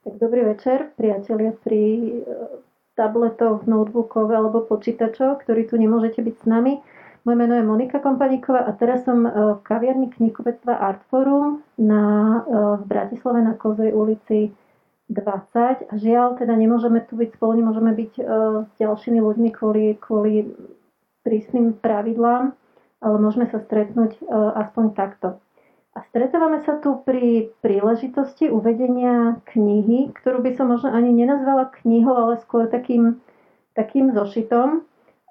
Tak dobrý večer, priatelia pri e, tabletoch, notebookov alebo počítačoch, ktorí tu nemôžete byť s nami. Moje meno je Monika Kompaníková a teraz som e, v kaviarni knihkupectva Artforum na, e, v Bratislave na Kozej ulici 20 a žiaľ, teda nemôžeme tu byť spolu, nemôžeme byť s ďalšími ľuďmi kvôli, kvôli prísnym pravidlám, ale môžeme sa stretnúť aspoň takto. A stretávame sa tu pri príležitosti uvedenia knihy, ktorú by som možno ani nenazvala knihou, ale skôr takým, takým zošitom.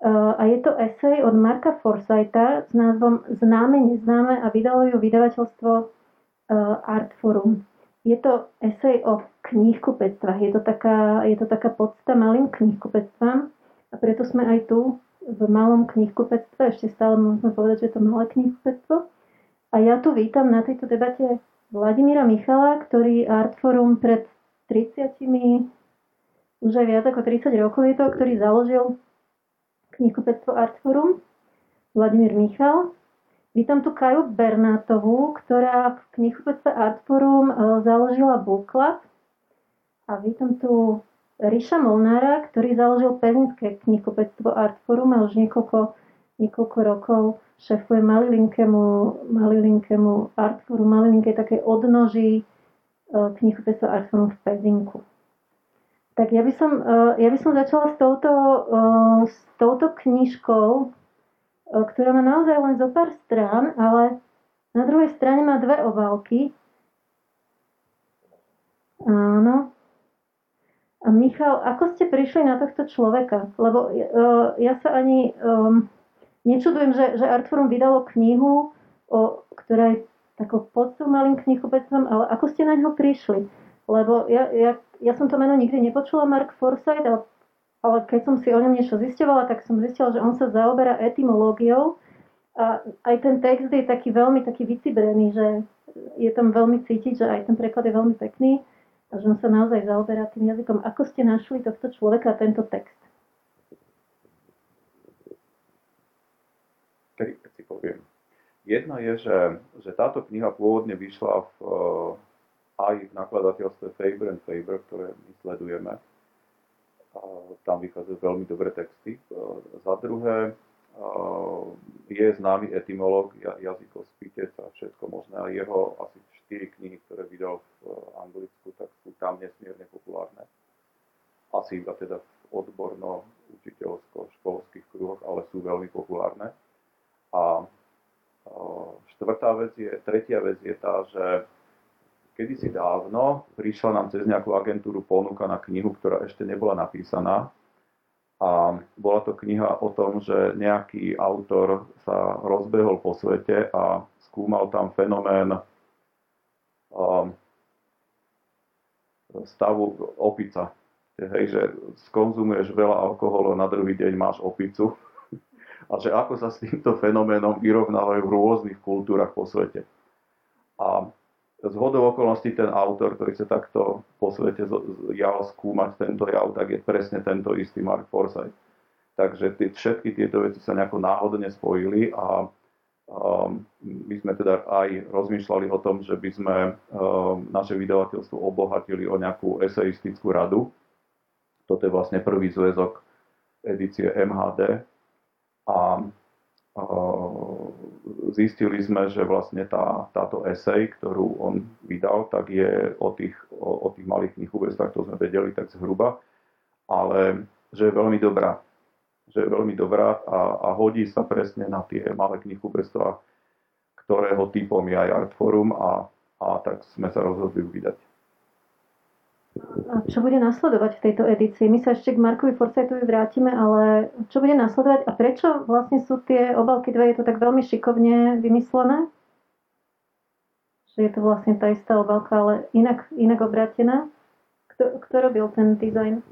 A je to esej od Marka Forsyta s názvom Známe, neznáme a vydalo ju vydavateľstvo Artforum. Je to esej o knihkupectvách. Je to taká, je to taká podsta malým knihkupectvám a preto sme aj tu v malom knihkupectve. Ešte stále môžeme povedať, že je to malé knihkupectvo. A ja tu vítam na tejto debate Vladimíra Michala, ktorý Artforum pred 30 už aj viac ako 30 rokov je to, ktorý založil knihkupectvo Artforum. Vladimír Michal. Vítam tu Kaju Bernátovú, ktorá v knihkupectve Artforum e, založila Book Club. A vítam tu Ríša Molnára, ktorý založil pezinské knihkupectvo Artforum a už niekoľko, niekoľko rokov šefuje malilinkému, malilinkému artforu, malilinké také odnoží e, knihkupectva Artforum v Pezinku. Tak ja by som, e, ja by som začala s touto, e, s touto knižkou, ktorá má naozaj len zo pár strán, ale na druhej strane má dve obálky. Áno. A Michal, ako ste prišli na tohto človeka? Lebo ja sa ani... Um, nečudujem, že, že Artforum vydalo knihu, o, ktorá je takou podstou malým knihkupectvom, ale ako ste na ňo prišli? Lebo ja, ja, ja som to meno nikdy nepočula, Mark Forsyth, ale, ale keď som si o ňom niečo zistila, tak som zistila, že on sa zaoberá etymológiou a aj ten text je taký veľmi taký vycibrený, že je tam veľmi cítiť, že aj ten preklad je veľmi pekný a že on sa naozaj zaoberá tým jazykom. Ako ste našli tohto človeka a tento text? tri veci poviem. Jedna je, že, že táto kniha pôvodne vyšla v, eh, aj v nakladateľstve Faber and Faber, ktoré my sledujeme. Tam vychádzajú veľmi dobré texty. Eh, za druhé, eh, je známy etymológ, jazykospitec a všetko možné. A jeho asi štyri knihy, ktoré vydal v Anglicku, tak sú tam nesmierne populárne. Asi iba teda v odborno učiteľsko-školských kruhoch, ale sú veľmi populárne. A štvrtá vec je, tretia vec je tá, že kedysi dávno prišla nám cez nejakú agentúru ponuka na knihu, ktorá ešte nebola napísaná. A bola to kniha o tom, že nejaký autor sa rozbehol po svete a skúmal tam fenomén stavu opica. Hej, že skonzumuješ veľa alkoholu na druhý deň máš opicu a že ako sa s týmto fenoménom vyrovnávajú v rôznych kultúrach po svete. A z hodou okolností ten autor, ktorý sa takto po svete jal skúmať tento jav, tak je presne tento istý Mark Forsyth. Takže tí, všetky tieto veci sa nejako náhodne spojili a um, my sme teda aj rozmýšľali o tom, že by sme um, naše vydavateľstvo obohatili o nejakú eseistickú radu. Toto je vlastne prvý zväzok edície MHD, a zistili sme, že vlastne tá, táto esej, ktorú on vydal, tak je o tých, o, o tých malých knihubestách, to sme vedeli tak zhruba, ale že je veľmi dobrá. Že je veľmi dobrá a, a hodí sa presne na tie malé knihubestvá, ktorého typom je aj Artforum a, a tak sme sa rozhodli vydať. A čo bude nasledovať v tejto edícii? My sa ešte k Markovi Forsytovi vrátime, ale čo bude nasledovať a prečo vlastne sú tie obalky dve, je to tak veľmi šikovne vymyslené? Že je to vlastne tá istá obalka, ale inak, inak obrátená? Kto, kto robil ten dizajn?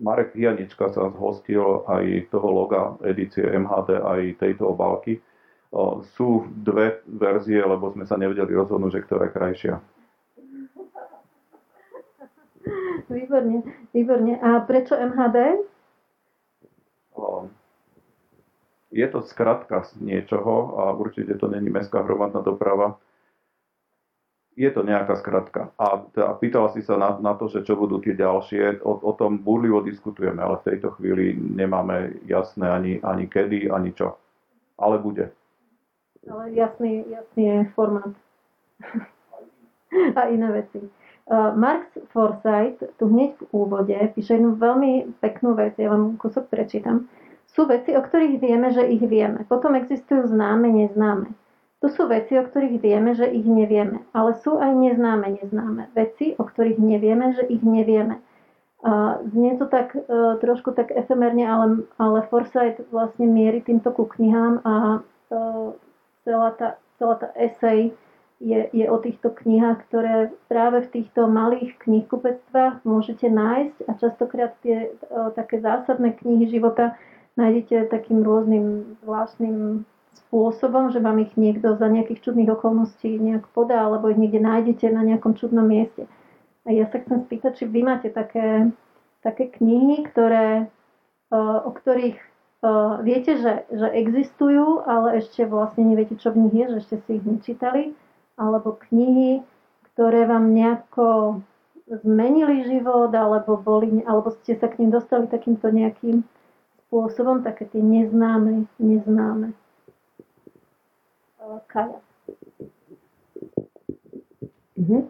Marek Janička sa zhostil aj toho loga edície MHD, aj tejto obálky. Sú dve verzie, lebo sme sa nevedeli rozhodnúť, že ktorá je krajšia. Výborne, výborne. A prečo MHD? Je to skratka z niečoho a určite to není mestská hromadná doprava. je to nejaká skratka. A, a pýtala si sa na, na to, že čo budú tie ďalšie, o, o tom burlivo diskutujeme, ale v tejto chvíli nemáme jasné ani, ani kedy, ani čo. Ale bude. Ale jasný, jasný je formát. a iné veci. Uh, Marx Forsyth tu hneď v úvode píše jednu veľmi peknú vec, ja vám kúsok prečítam. Sú veci, o ktorých vieme, že ich vieme. Potom existujú známe, neznáme. Tu sú veci, o ktorých vieme, že ich nevieme, ale sú aj neznáme, neznáme. Veci, o ktorých nevieme, že ich nevieme. A znie to tak uh, trošku tak efemerne, ale, ale Foresight vlastne mierí týmto ku knihám a celá tá, celá tá esej je, je o týchto knihách, ktoré práve v týchto malých knihkupectvách môžete nájsť a častokrát tie uh, také zásadné knihy života nájdete takým rôznym zvláštnym spôsobom, že vám ich niekto za nejakých čudných okolností nejak podá, alebo ich niekde nájdete na nejakom čudnom mieste. A ja sa chcem spýtať, či vy máte také, také knihy, ktoré, o ktorých viete, že, že existujú, ale ešte vlastne neviete, čo v nich je, že ešte si ich nečítali, alebo knihy, ktoré vám nejako zmenili život, alebo, boli, alebo ste sa k ním dostali takýmto nejakým spôsobom, také tie neznáme, neznáme. Kaja. Uh-huh.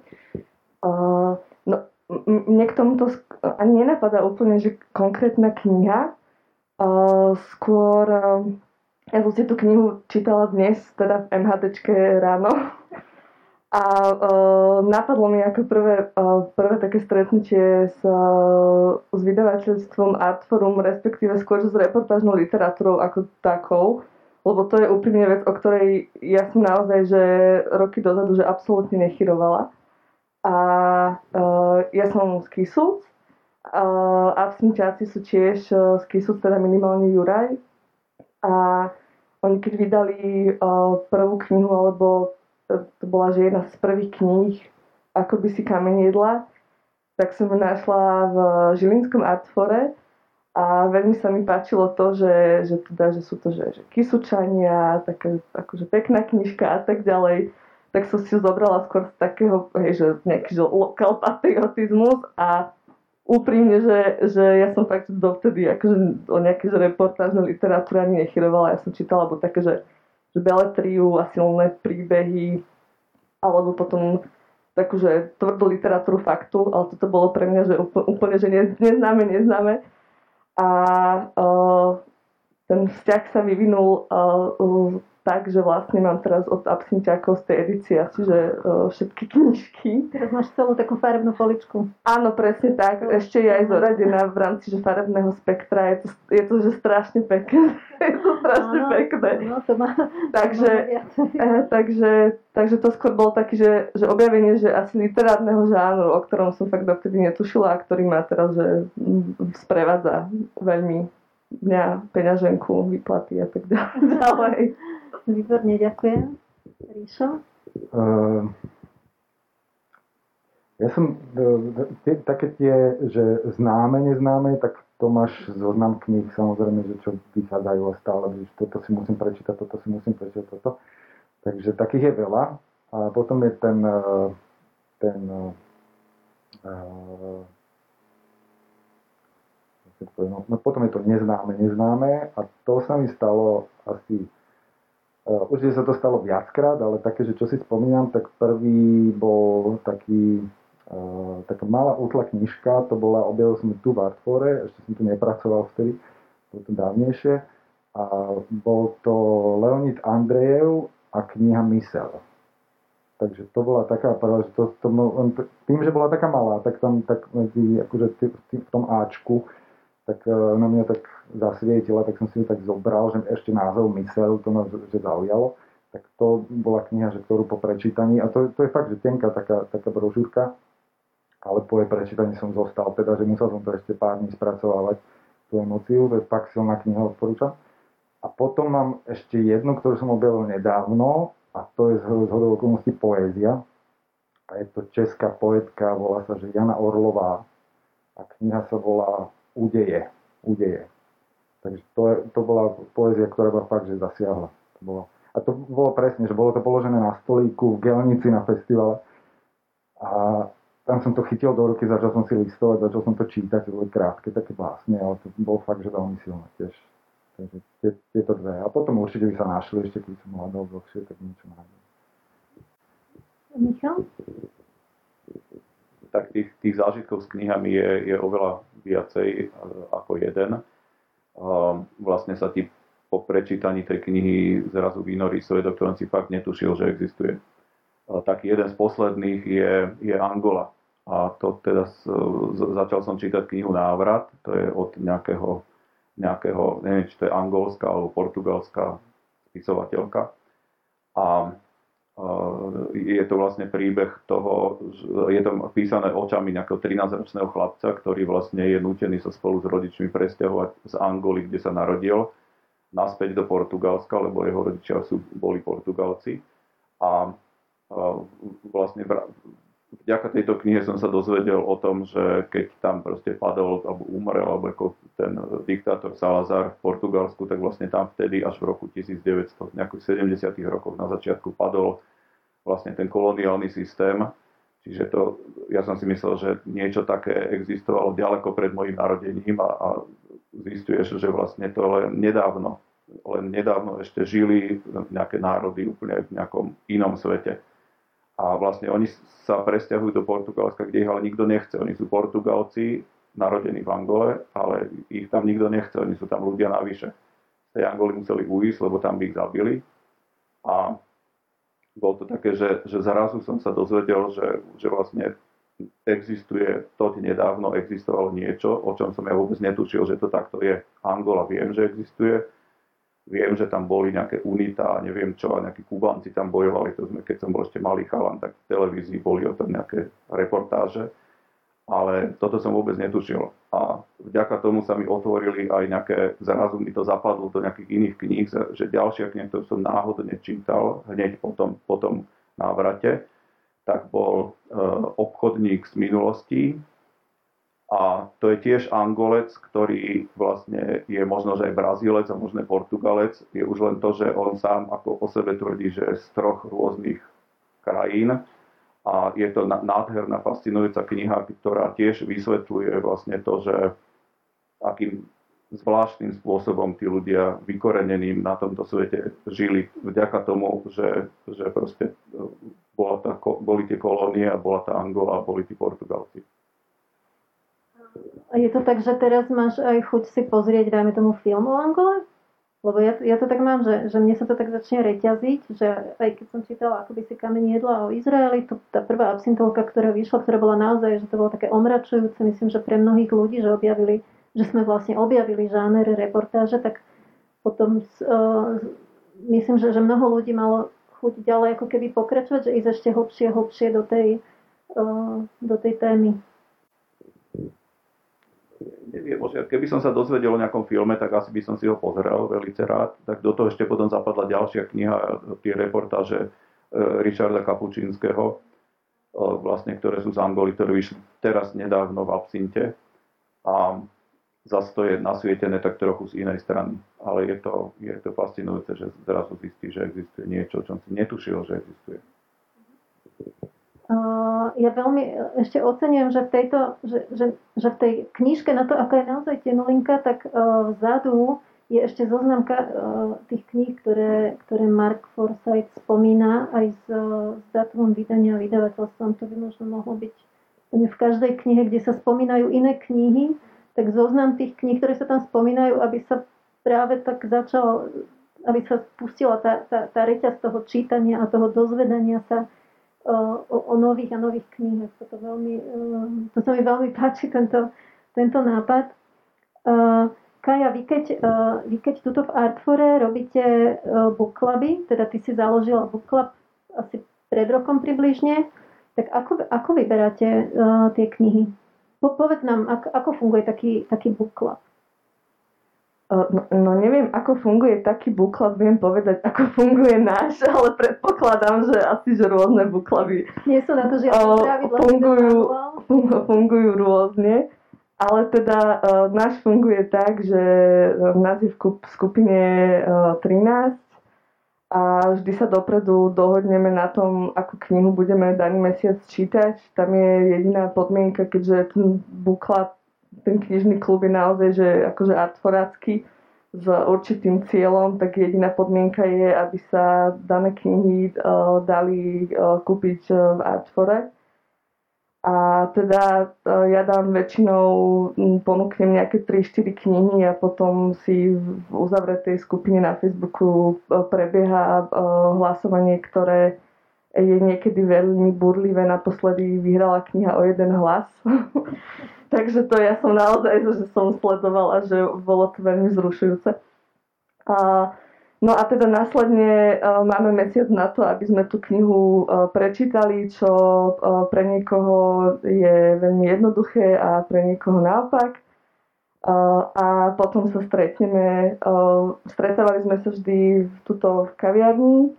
Uh, no, mne k tomuto ani nenapadá úplne, že konkrétna kniha. Uh, skôr, uh, ja som si tú knihu čítala dnes, teda v MHDčke ráno. A uh, napadlo mi ako prvé, uh, prvé také stretnutie s, uh, s vydavateľstvom Artforum, respektíve skôr s reportážnou literatúrou ako takou lebo to je úprimne vec, o ktorej ja som naozaj, že roky dozadu, že absolútne nechyrovala. A uh, ja som z Kisúc, uh, abstinťáci sú tiež uh, z Kisúc, teda minimálne Juraj. A oni keď vydali uh, prvú knihu, alebo to bola že jedna z prvých kníh, ako by si kameň jedla, tak som ju našla v Žilinskom Artfore a veľmi sa mi páčilo to, že, že, teda, že sú to že, že kysučania, taká akože pekná knižka a tak ďalej. Tak som si ju zobrala skôr z takého, hej, že nejaký že lokal patriotizmus a úprimne, že, že ja som fakt dovtedy akože o nejaké že reportážne literatúre ani nechyrovala. Ja som čítala alebo také, že beletriu a silné príbehy alebo potom takú, že tvrdú literatúru faktu, ale toto bolo pre mňa, že úplne, že neznáme, neznáme. A uh, ten vzťah sa vyvinul uh, tak, že vlastne mám teraz od absinťákov z tej edície asi, že uh, všetky knižky. Teraz máš celú takú farebnú poličku. Áno, presne tak. Ešte je aj zoradená v rámci že farebného spektra. Je to, je to že strašne pekné. je to strašne Áno, pekné. No, to má, takže, to má eh, takže, takže to skôr bol taký, že, že objavenie že asi literárneho žánru, o ktorom som fakt dovtedy netušila a ktorý ma teraz že sprevádza veľmi mňa, peňaženku, vyplaty a tak ďalej. Výborne, ďakujem. Ríšo? Uh, ja som, uh, tie, také tie, že známe, neznáme, tak to máš zoznam kníh, samozrejme, že čo vychádzajú a stále, že toto si musím prečítať, toto si musím prečítať, toto. Takže takých je veľa. A potom je ten, uh, ten uh, no, potom je to neznáme, neznáme a to sa mi stalo asi určite sa to stalo viackrát, ale také, že čo si spomínam, tak prvý bol taký, uh, taká malá útla knižka, to bola, objavil som tu v Artfore, ešte som tu nepracoval vtedy, bolo to dávnejšie, a bol to Leonid Andrejev a kniha Mysel. Takže to bola taká prvá, že to, to, tým, že bola taká malá, tak tam tak medzi, akože v tom Ačku, tak e, na mňa tak zasvietila, tak som si ju tak zobral, že ešte názov Mysel, to ma že zaujalo. Tak to bola kniha, že ktorú po prečítaní, a to, to je fakt, že tenká taká, taká brožúrka, ale po jej prečítaní som zostal, teda, že musel som to ešte pár dní spracovávať, tú emociu, to je fakt silná kniha, odporúčam. A potom mám ešte jednu, ktorú som objavil nedávno, a to je z hodou okolností poézia. A je to česká poetka, volá sa, že Jana Orlová. A kniha sa volá udeje. udeje. Takže to, to bola poézia, ktorá ma fakt, že zasiahla. To bolo, a to bolo presne, že bolo to položené na stolíku v Gelnici na festivale A tam som to chytil do ruky, začal som si listovať, začal som to čítať, to boli krátke také vlastne, ale to bolo fakt, že veľmi silné tiež. Takže tie, tieto dve. A potom určite by sa našli ešte, keď som hľadal dlhšie, tak niečo nájdem. Michal? Tak tých, tých zážitkov s knihami je, je oveľa viacej e, ako jeden. Vlastne sa ti po prečítaní tej knihy zrazu vynorí svedok, ktorý si fakt netušil, že existuje. taký jeden z posledných je, je Angola. A to teda začal som čítať knihu Návrat, to je od nejakého, nejakého, neviem, či to je angolská alebo portugalská spisovateľka. A je to vlastne príbeh toho, je to písané očami nejakého 13-ročného chlapca, ktorý vlastne je nutený sa spolu s rodičmi presťahovať z Angoly, kde sa narodil, naspäť do Portugalska, lebo jeho rodičia sú, boli Portugalci. A vlastne vďaka tejto knihe som sa dozvedel o tom, že keď tam proste padol alebo umrel, alebo ako ten diktátor Salazar v Portugalsku, tak vlastne tam vtedy až v roku 1900, nejakých 70. rokoch na začiatku padol vlastne ten koloniálny systém. Čiže to, ja som si myslel, že niečo také existovalo ďaleko pred mojim narodením a, a zistuješ, že vlastne to len nedávno, len nedávno ešte žili nejaké národy úplne v nejakom inom svete a vlastne oni sa presťahujú do Portugalska, kde ich ale nikto nechce. Oni sú Portugalci, narodení v Angole, ale ich tam nikto nechce. Oni sú tam ľudia navyše. Z tej Angoly museli ujsť, lebo tam by ich zabili. A bolo to také, že, že zrazu som sa dozvedel, že, že vlastne existuje, to nedávno existovalo niečo, o čom som ja vôbec netušil, že to takto je. Angola viem, že existuje, Viem, že tam boli nejaké unita neviem čo, a nejakí kubanci tam bojovali, to sme, keď som bol ešte malý chalan, tak v televízii boli o tom nejaké reportáže, ale toto som vôbec netušil. A vďaka tomu sa mi otvorili aj nejaké, zrazu mi to zapadlo do nejakých iných kníh, že ďalšia kniha, ktorú som náhodne čítal, hneď po tom, po tom návrate, tak bol e, obchodník z minulosti, a to je tiež Angolec, ktorý vlastne je možno, že aj Brazílec a možno Portugalec. Je už len to, že on sám ako o sebe tvrdí, že je z troch rôznych krajín. A je to nádherná, fascinujúca kniha, ktorá tiež vysvetľuje vlastne to, že akým zvláštnym spôsobom tí ľudia vykoreneným na tomto svete žili vďaka tomu, že, že proste bola tá, boli tie kolónie a bola tá Angola a boli tí Portugalci. Je to tak, že teraz máš aj chuť si pozrieť, dajme tomu film o Angole? Lebo ja, ja to tak mám, že, že mne sa to tak začne reťaziť, že aj keď som čítala akoby si kameň jedla o Izraeli, to, tá prvá absintovka, ktorá vyšla, ktorá bola naozaj, že to bolo také omračujúce, myslím, že pre mnohých ľudí, že objavili, že sme vlastne objavili žáner reportáže, tak potom uh, myslím, že, že mnoho ľudí malo chuť ďalej ako keby pokračovať, že ísť ešte hlbšie, hlbšie do tej, uh, do tej témy keby som sa dozvedel o nejakom filme, tak asi by som si ho pozrel veľmi rád. Tak do toho ešte potom zapadla ďalšia kniha, tie reportáže e, Richarda Kapučínskeho, e, vlastne, ktoré sú z Angoly, ktoré vyšli teraz nedávno v Absinte. A zase to je nasvietené tak trochu z inej strany. Ale je to, je to fascinujúce, že zrazu zistí, že existuje niečo, o čom si netušil, že existuje. Ja veľmi ešte ocenujem, že v, tejto, že, že, že v tej knižke na to, ako je naozaj tenulinka, tak vzadu je ešte zoznamka tých kníh, ktoré, ktoré Mark Forsyth spomína aj s, s dátumom vydania a vydavateľstvom. To by možno mohlo byť v každej knihe, kde sa spomínajú iné knihy, tak zoznam tých kníh, ktoré sa tam spomínajú, aby sa práve tak začal, aby sa spustila tá, tá, tá reťaz toho čítania a toho dozvedania sa o, o nových a nových knihách. To, veľmi, to sa mi veľmi páči, tento, tento nápad. Kaja, vy keď, vy keď tuto v Artfore robíte book teda ty si založila book asi pred rokom približne, tak ako, ako vyberáte tie knihy? povedz nám, ako, ako funguje taký, taký book? No, no neviem, ako funguje taký buklab, viem povedať, ako funguje náš, ale predpokladám, že asi, že rôzne buklaby Nie sú na to žiadne pravidla. Fungujú, fungujú rôzne, ale teda uh, náš funguje tak, že nás je v skupine uh, 13 a vždy sa dopredu dohodneme na tom, akú knihu budeme daný mesiac čítať. Tam je jediná podmienka, keďže ten buklad, ten knižný klub je naozaj že akože artforácky s určitým cieľom, tak jediná podmienka je, aby sa dané knihy uh, dali uh, kúpiť v Artfore a teda e, ja dám väčšinou, ponúknem nejaké 3-4 knihy a potom si v uzavretej skupine na Facebooku e, prebieha e, hlasovanie, ktoré je niekedy veľmi burlivé. Naposledy vyhrala kniha o jeden hlas. Takže to ja som naozaj, že som sledovala, že bolo to veľmi zrušujúce. A No a teda následne uh, máme mesiac na to, aby sme tú knihu uh, prečítali, čo uh, pre niekoho je veľmi jednoduché a pre niekoho naopak. A potom sa stretneme, stretávali sme sa vždy v, tuto v kaviarni,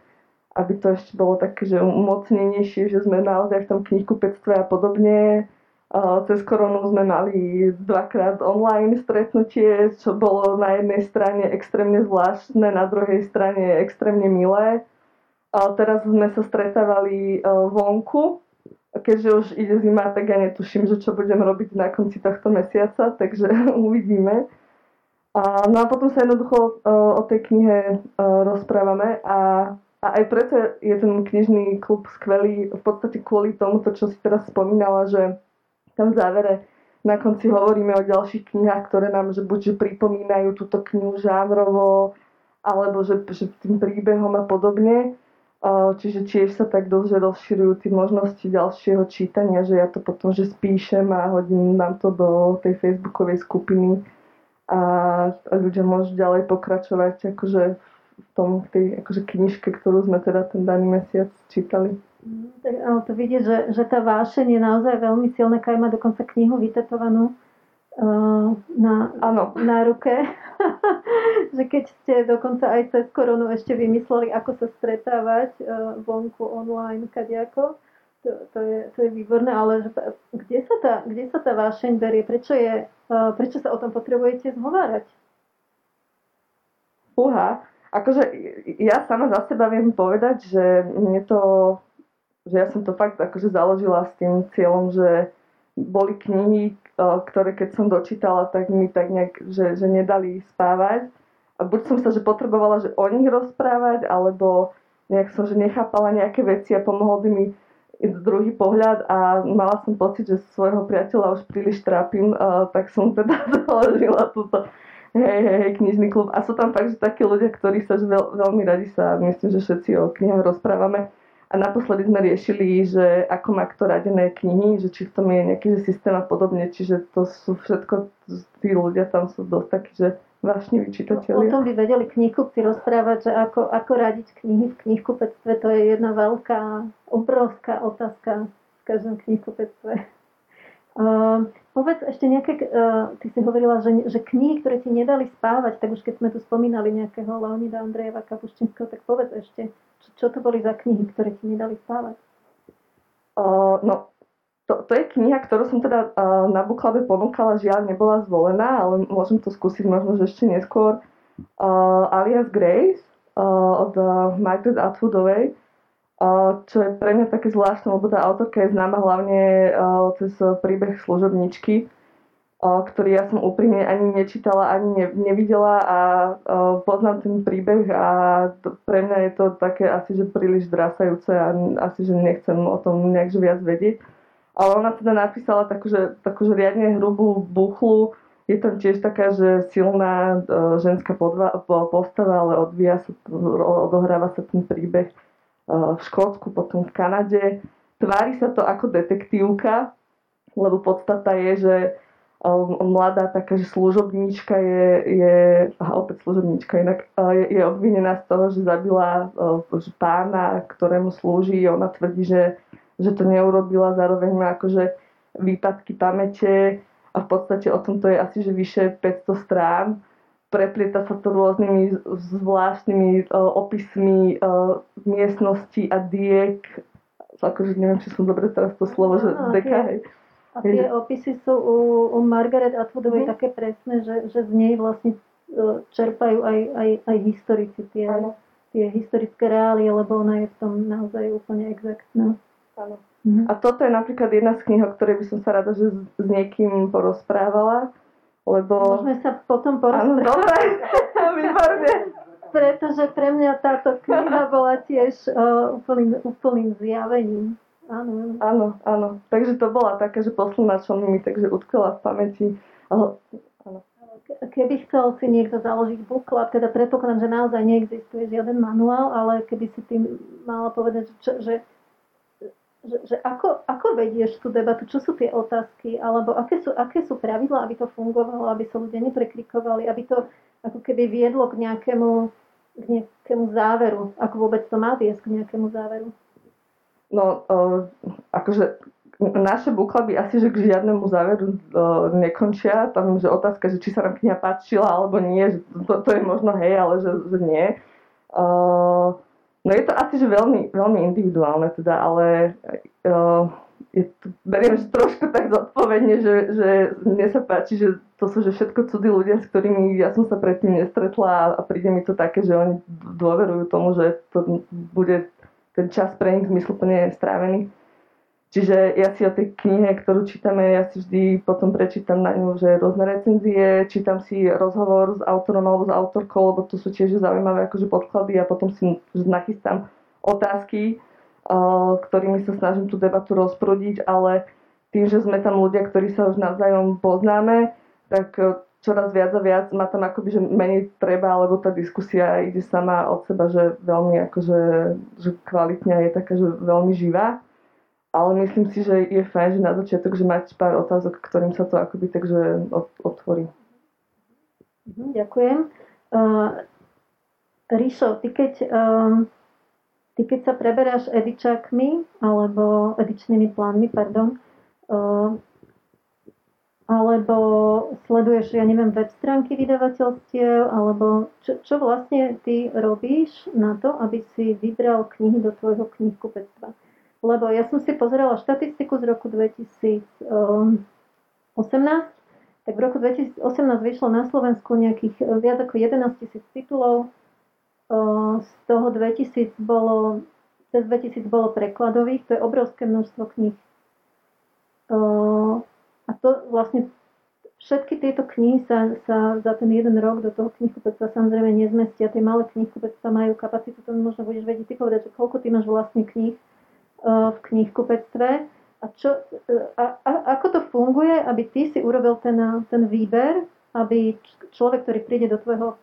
aby to ešte bolo také, že umocnenejšie, že sme naozaj v tom knihkupectve a podobne cez koronu sme mali dvakrát online stretnutie, čo bolo na jednej strane extrémne zvláštne, na druhej strane extrémne milé. Teraz sme sa stretávali e, vonku, keďže už ide zima, tak ja netuším, že čo budem robiť na konci tohto mesiaca, takže uvidíme. No a potom sa jednoducho e, o tej knihe e, rozprávame a, a aj preto je ten knižný klub skvelý v podstate kvôli tomuto, čo si teraz spomínala, že tam v závere na konci hovoríme o ďalších knihách, ktoré nám že buď že pripomínajú túto knihu žánrovo, alebo že, že tým príbehom a podobne. Čiže tiež sa tak dosť rozširujú tie možnosti ďalšieho čítania, že ja to potom že spíšem a hodím nám to do tej facebookovej skupiny a ľudia môžu ďalej pokračovať akože v tom, tej akože knižke, ktorú sme teda ten daný mesiac čítali. To vidieť, že, že tá vášeň je naozaj veľmi silná, Kaj má dokonca knihu vytetovanú uh, na, ano. na ruke. že keď ste dokonca aj cez koronu ešte vymysleli, ako sa stretávať uh, vonku, online, kadejako, to, to, je, to je výborné, ale že, kde, sa tá, kde sa tá vášeň berie? Prečo, je, uh, prečo sa o tom potrebujete zhovárať? Uha, akože ja sama za seba viem povedať, že mne to že ja som to fakt akože založila s tým cieľom, že boli knihy, e, ktoré keď som dočítala, tak mi tak nejak, že, že nedali spávať. A buď som sa, že potrebovala, že o nich rozprávať, alebo nejak som, že nechápala nejaké veci a pomohol by mi druhý pohľad a mala som pocit, že svojho priateľa už príliš trápim, uh, tak som teda založila túto hej, hej, hej, knižný klub. A sú tam fakt, že takí ľudia, ktorí sa že veľ, veľmi radi sa, myslím, že všetci o knihách rozprávame a naposledy sme riešili, že ako má kto radené knihy, že či v tom je nejaký že systém a podobne, čiže to sú všetko, tí ľudia tam sú dosť takí, že vášniví čitatelia. O tom by vedeli knihkupci rozprávať, že ako, ako radiť knihy v knihkupectve, to je jedna veľká, obrovská otázka v každom knihkupectve. Uh, povedz ešte nejaké, uh, ty si hovorila, že, že knihy, ktoré ti nedali spávať, tak už keď sme tu spomínali nejakého Leonida Andrejeva Kapuščinského, tak povedz ešte, čo to boli za knihy, ktoré ti nedali spávať? Uh, no, to, to je kniha, ktorú som teda uh, na Buklabe ponúkala, žiaľ nebola zvolená, ale môžem to skúsiť možno že ešte neskôr. Uh, alias Grace uh, od uh, Margaret Atwoodovej, uh, čo je pre mňa také zvláštne, lebo tá autorka je známa hlavne uh, cez príbeh služobničky, ktorý ja som úprimne ani nečítala, ani ne, nevidela a poznám ten príbeh a pre mňa je to také asi, že príliš drasajúce a asi, že nechcem o tom nejak viac vedieť. Ale ona teda napísala takú, že, riadne hrubú buchlu. Je tam tiež taká, že silná uh, ženská podva, postava, ale odvíja sa, odohráva sa ten príbeh uh, v Škótsku, potom v Kanade. Tvári sa to ako detektívka, lebo podstata je, že mladá taká, že služobníčka je, je aha, opäť služobníčka inak, je, je obvinená z toho, že zabila že pána, ktorému slúži. Ona tvrdí, že, že to neurobila, zároveň má akože výpadky pamäte a v podstate o tomto je asi že vyše 500 strán. Preplieta sa to rôznymi zvláštnymi uh, opismi uh, miestnosti a diek. Akože neviem, či som dobre teraz to slovo, že deka, hej a tie opisy sú u, u Margaret Atwoodovej mm. také presné, že, že z nej vlastne e, čerpajú aj, aj, aj historici tie, tie historické reálie, lebo ona je v tom naozaj úplne exaktná. Áno. Mhm. A toto je napríklad jedna z kníh, o ktorej by som sa rada, že s, s niekým porozprávala, lebo... Môžeme sa potom Áno, porozprávať, dobre, výborne. pretože pre mňa táto kniha bola tiež uh, úplným, úplným zjavením. Áno, áno. Áno, áno. Takže to bola taká, že posledná, čo mi takže utkala v pamäti. Ke- Keby chcel si niekto založiť book club, teda predpokladám, že naozaj neexistuje žiaden manuál, ale keby si tým mala povedať, že, že, že, že ako, ako vedieš tú debatu, čo sú tie otázky, alebo aké sú, aké sú pravidlá, aby to fungovalo, aby sa ľudia neprekrikovali, aby to ako keby viedlo k nejakému, k nejakému záveru, ako vôbec to má viesť k nejakému záveru. No, uh, akože naše buklaby asi, že k žiadnemu záveru uh, nekončia. Tam, že otázka, že či sa nám kniha páčila alebo nie, že to, to je možno hej, ale že, že nie. Uh, no je to asi, že veľmi, veľmi individuálne teda, ale uh, je to, beriem, že trošku tak zodpovedne, že, že mne sa páči, že to sú že všetko cudzí ľudia, s ktorými ja som sa predtým nestretla a, a príde mi to také, že oni dôverujú tomu, že to bude ten čas pre nich zmysluplne strávený. Čiže ja si o tej knihe, ktorú čítame, ja si vždy potom prečítam na ňu, že rôzne recenzie, čítam si rozhovor s autorom alebo s autorkou, lebo to sú tiež zaujímavé akože podklady a potom si nachystám otázky, uh, ktorými sa snažím tú debatu rozprúdiť, ale tým, že sme tam ľudia, ktorí sa už navzájom poznáme, tak uh, čoraz viac a viac ma tam akoby, že menej treba, lebo tá diskusia ide sama od seba, že veľmi akože, že kvalitne je taká, že veľmi živá. Ale myslím si, že je fajn, že na začiatok, že mať pár otázok, ktorým sa to akoby takže otvorí. Mhm, Ďakujem. Uh, Ríšo, ty keď, um, ty keď sa preberáš edičakmi, alebo edičnými plánmi, pardon, uh, alebo sleduješ, ja neviem, web stránky vydavateľstiev, alebo čo, čo vlastne ty robíš na to, aby si vybral knihy do tvojho knihkupectva? Lebo ja som si pozerala štatistiku z roku 2018, tak v roku 2018 vyšlo na Slovensku nejakých eh, viac ako 11 tisíc titulov, Eh, z toho 2000 bolo, cez 2000 bolo prekladových, to je obrovské množstvo kníh. A to vlastne všetky tieto knihy sa, sa za ten jeden rok do toho knihkupectva samozrejme nezmestia. Tie malé knihkupectva majú kapacitu, to možno budeš vedieť ty povedať, že koľko ty máš vlastne kníh eh, v knihkupectve a, čo, a, a ako to funguje, aby ty si urobil ten, ten výber, aby človek, ktorý príde do tvojho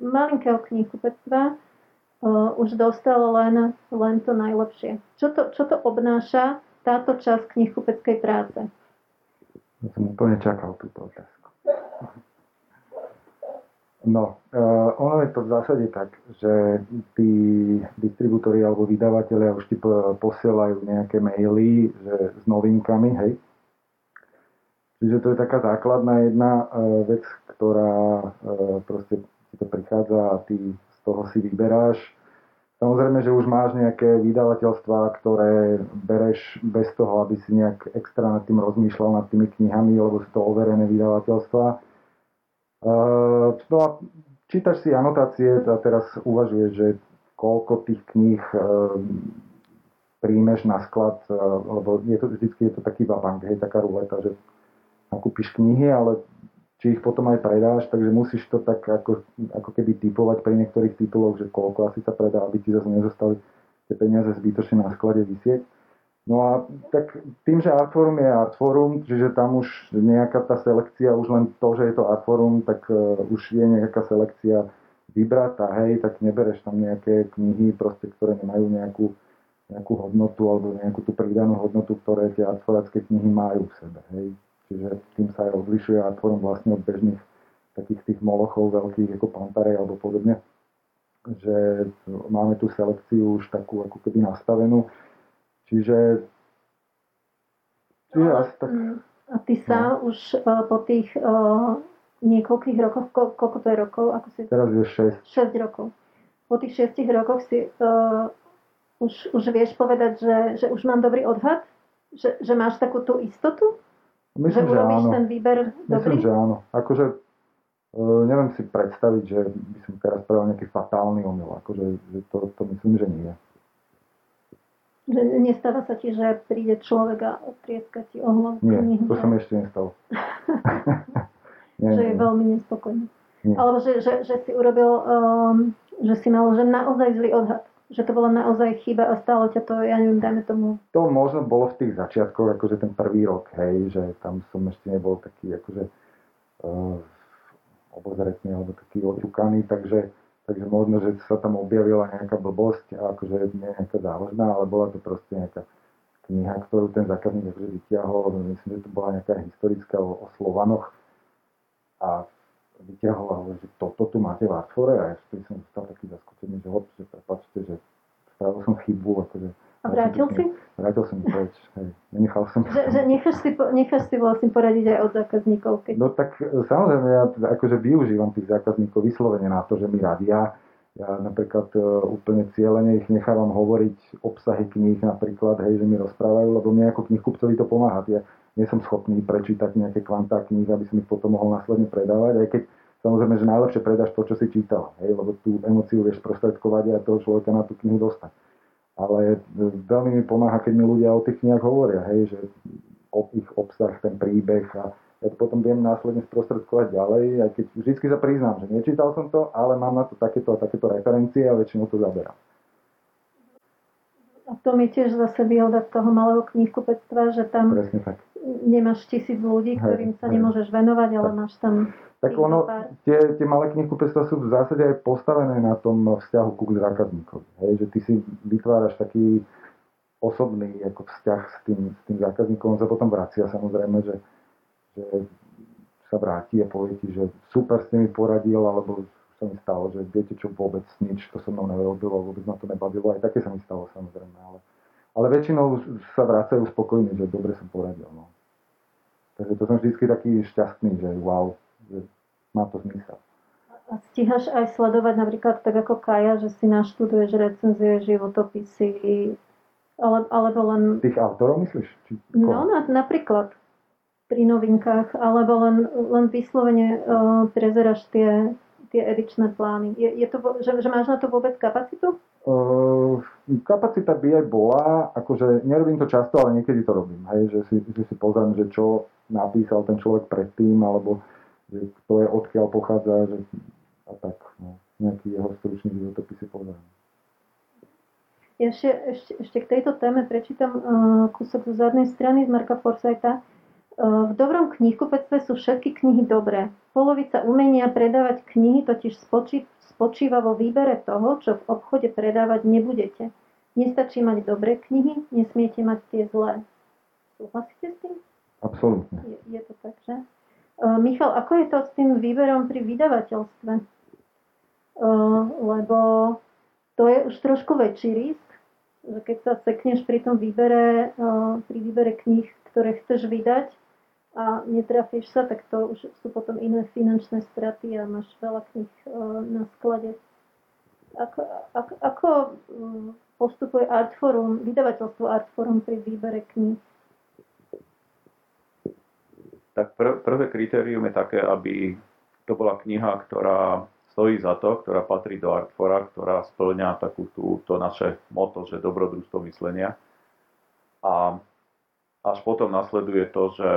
malinkého knihkupectva, uh, už dostal len, len to najlepšie. Čo to, čo to obnáša táto časť knihkupeckej práce? Ja som úplne čakal túto otázku. No, uh, ono je to v zásade tak, že tí distribútori alebo vydavatelia už ti po- posielajú nejaké maily že, s novinkami, hej. Čiže to je taká základná jedna uh, vec, ktorá uh, proste ti to prichádza a ty z toho si vyberáš. Samozrejme, že už máš nejaké vydavateľstvá, ktoré bereš bez toho, aby si nejak extra nad tým rozmýšľal nad tými knihami, lebo sú to overené vydavateľstvá. Uh, no a čítaš si anotácie a teraz uvažuješ, že koľko tých kníh uh, príjmeš na sklad, uh, lebo je to, vždycky je to taký vabank, hej, taká ruleta, že nakúpiš knihy, ale či ich potom aj predáš, takže musíš to tak ako, ako keby typovať pri niektorých tituloch, že koľko asi sa predá, aby ti zase nezostali tie peniaze zbytočne na sklade vysieť. No a tak tým, že Artforum je Artforum, čiže tam už nejaká tá selekcia, už len to, že je to Artforum, tak uh, už je nejaká selekcia vybratá, hej, tak nebereš tam nejaké knihy, proste, ktoré nemajú nejakú, nejakú hodnotu alebo nejakú tú pridanú hodnotu, ktoré tie artforácké knihy majú v sebe, hej. Čiže tým sa aj odlišuje Artforum vlastne od bežných takých tých molochov veľkých ako Pantarej alebo podobne, že máme tú selekciu už takú ako keby nastavenú, Čiže, čiže asi tak, Mm. A ty sa No. už uh, po tých uh, niekoľkých rokoch, ko, koľko to je rokov, ako si teraz je 6. 6 rokov. Po tých 6 rokoch si uh, už, už vieš povedať, že, že už mám dobrý odhad? Že, že máš takú tú istotu? Myslím, že áno. ten výber dobrý? Myslím, že áno. Akože Uh, neviem si predstaviť, že by som teraz spravil nejaký fatálny omyl. Akože, že to, to myslím, že nie. Že nestáva sa ti, že príde človek a trieska ti o hlavu Nie, knihu. to sa mi ešte nestalo. nie, že nie, je veľmi nespokojný. Nie. Alebo že, že, že si urobil, um, že si mal že naozaj zlý odhad. Že to bola naozaj chyba a stálo ťa to, ja neviem, dajme tomu. To možno bolo v tých začiatkoch, akože ten prvý rok, hej, že tam som ešte nebol taký akože uh, obozretný alebo taký oťukaný, takže, takže možno, že sa tam objavila nejaká blbosť akože nie nejaká závažná, ale bola to proste nejaká kniha, ktorú ten zákazník akože vyťahol, myslím, že to bola nejaká historická o, o Slovanoch a vyťahol a hovorí, že toto tu máte v Artfore a ja som dostal taký zaskočený, že hop, že prepáčte, že spravil som chybu, akože A vrátil si? Vrátil som preč, hej, nenechal som. Že, že necháš, si, necháš si vlastne poradiť aj od zákazníkov, keď No tak samozrejme, ja akože využívam tých zákazníkov vyslovene na to, že mi radia. Ja napríklad e, úplne cieľene ich nechávam hovoriť obsahy kníh napríklad, hej, že mi rozprávajú, lebo mne ako knihkupcovi to pomáha. Ja nie som schopný prečítať nejaké kvantá kníh, aby som ich potom mohol následne predávať, aj keď samozrejme, že najlepšie predáš to, čo si čítal, hej, lebo tú emociu vieš prostredkovať a toho človeka na tú knihu dostať. Ale e, veľmi mi pomáha, keď mi ľudia o tých knihách hovoria, hej, že o ich obsah, ten príbeh a ja to potom viem následne sprostredkovať ďalej, aj keď vždy sa priznám, že nečítal som to, ale mám na to takéto a takéto referencie a väčšinou to zaberám. A to mi tiež zase výhoda toho malého knihkupectva, že tam nemáš tisíc ľudí, Hej, ktorým sa hej. nemôžeš venovať, ale Tak. máš tam Tak ono, pár. tie, tie malé knihkupectvá sú v zásade aj postavené na tom vzťahu ku zákazníkovi. Hej, že ty si vytváraš taký osobný ako vzťah s tým, s tým zákazníkom, on sa potom vracia samozrejme, že, že sa vráti a povie ti, že super ste mi poradil, alebo sa mi stalo, že viete čo, vôbec nič, to so mnou nerobilo, vôbec ma to nebavilo, aj také sa mi stalo samozrejme, ale, ale väčšinou sa vracajú spokojní, že dobre som poradil. No. Takže to som vždycky taký šťastný, že wow, že má to zmysel. A stíhaš aj sledovať napríklad tak ako Kaja, že si naštuduješ recenzie, životopisy, ale, alebo len, Tých autorov myslíš? Či no na, napríklad pri novinkách, alebo len, len vyslovene uh, prezeráš tie, tie edičné plány. Je, je to, že, že máš na to vôbec kapacitu? Uh, kapacita by aj bola, akože nerobím to často, ale niekedy to robím, hej, že si, že si pozriem, že čo napísal ten človek predtým, alebo že kto je odkiaľ pochádza, že a tak, no, nejaký jeho stručný životopis si pozriem. Ja ešte, ešte, ešte k tejto téme prečítam uh, kúsok zo zadnej strany z Marka Forsyta. Uh, v dobrom knihkupectve sú všetky knihy dobré. Polovica umenia predávať knihy totiž spočí, spočíva vo výbere toho, čo v obchode predávať nebudete. Nestačí mať dobré knihy, nesmiete mať tie zlé. Súhlasíte s tým? Absolútne. Je, je to tak, že? Uh, Michal, ako je to s tým výberom pri vydavateľstve? Uh, lebo to je už trošku väčší risk, že keď sa sekneš pri tom výbere, uh, pri výbere kníh, ktoré chceš vydať a netrafíš sa, tak to už sú potom iné finančné straty a máš veľa kníh uh, na sklade. Ako, ako, ako um, postupuje Artforum, vydavateľstvo Artforum pri výbere kníh? Tak pr- prvé kritérium je také, aby to bola kniha, ktorá stojí za to, ktorá patrí do Artfora, ktorá splňa takú tú, to naše moto, že dobrodružstvo myslenia. A až potom nasleduje to, že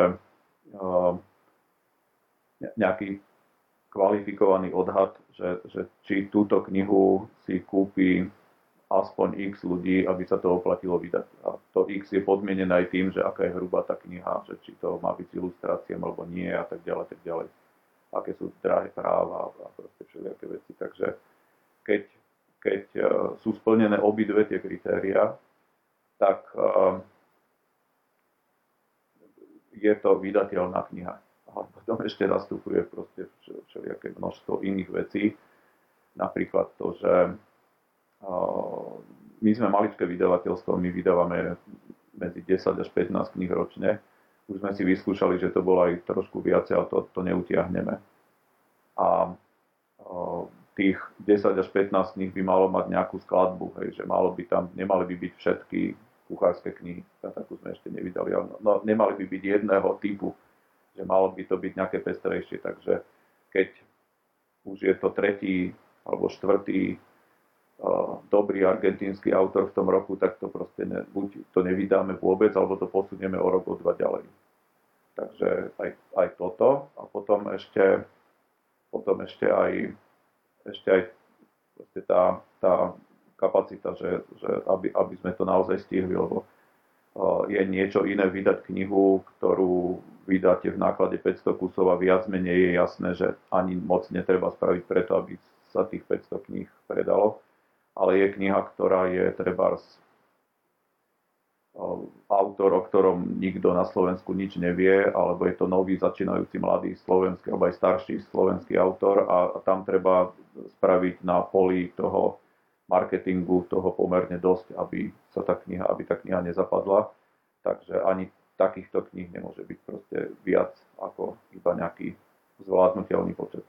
nejaký kvalifikovaný odhad, že, že či túto knihu si kúpi aspoň x ľudí, aby sa to oplatilo vydať. A to x je podmienené aj tým, že aká je hrubá tá kniha, že či to má byť s ilustráciami alebo nie a tak ďalej, tak ďalej. Aké sú drahé práva a proste všelijaké veci. Takže keď, keď eh, sú splnené obidve tie kritéria, tak eh, je to vydateľná kniha. A potom ešte nastupuje proste všelijaké množstvo iných vecí. Napríklad to, že my sme maličké vydavateľstvo, my vydávame medzi 10 až 15 kníh ročne. Už sme si vyskúšali, že to bolo aj trošku viacej, ale to, to neutiahneme. A tých 10 až 15 kníh by malo mať nejakú skladbu, hej, že malo by tam, nemali by byť všetky kuchárske knihy, takú sme ešte nevydali, ale no, nemali by byť jedného typu, že malo by to byť nejaké pestrejšie, takže keď už je to tretí alebo štvrtý uh, dobrý argentínsky autor v tom roku, tak to proste ne, buď to nevydáme vôbec, alebo to posunieme o rok, o dva ďalej. Takže aj, aj toto. A potom ešte, potom ešte aj, ešte aj tá, tá kapacita, že, že aby, aby sme to naozaj stihli, lebo je niečo iné vydať knihu, ktorú vydáte v náklade 500 kusov a viac menej je jasné, že ani moc netreba spraviť preto, aby sa tých 500 kníh predalo. Ale je kniha, ktorá je treba autor, o ktorom nikto na Slovensku nič nevie, alebo je to nový začínajúci mladý slovenský, alebo aj starší slovenský autor a tam treba spraviť na poli toho marketingu toho pomerne dosť, aby sa tá kniha, aby tá kniha nezapadla. Takže ani takýchto kníh nemôže byť proste viac ako iba nejaký zvládnutelný počet.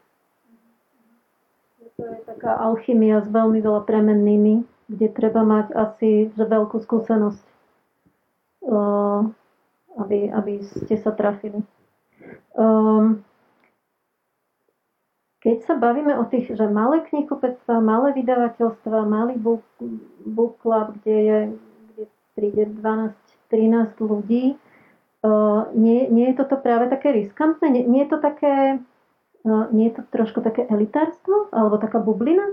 To je taká alchymia s veľmi veľa premennými, kde treba mať asi veľkú skúsenosť, aby, aby ste sa trafili. Um, keď sa bavíme o tých, že malé knihkupectva, malé vydavateľstva, malý book, book club, kde, je, kde príde 12-13 ľudí, uh, nie, nie je toto práve také riskantné? Nie, nie je to také, uh, nie je to trošku také elitárstvo? Alebo taká bublina?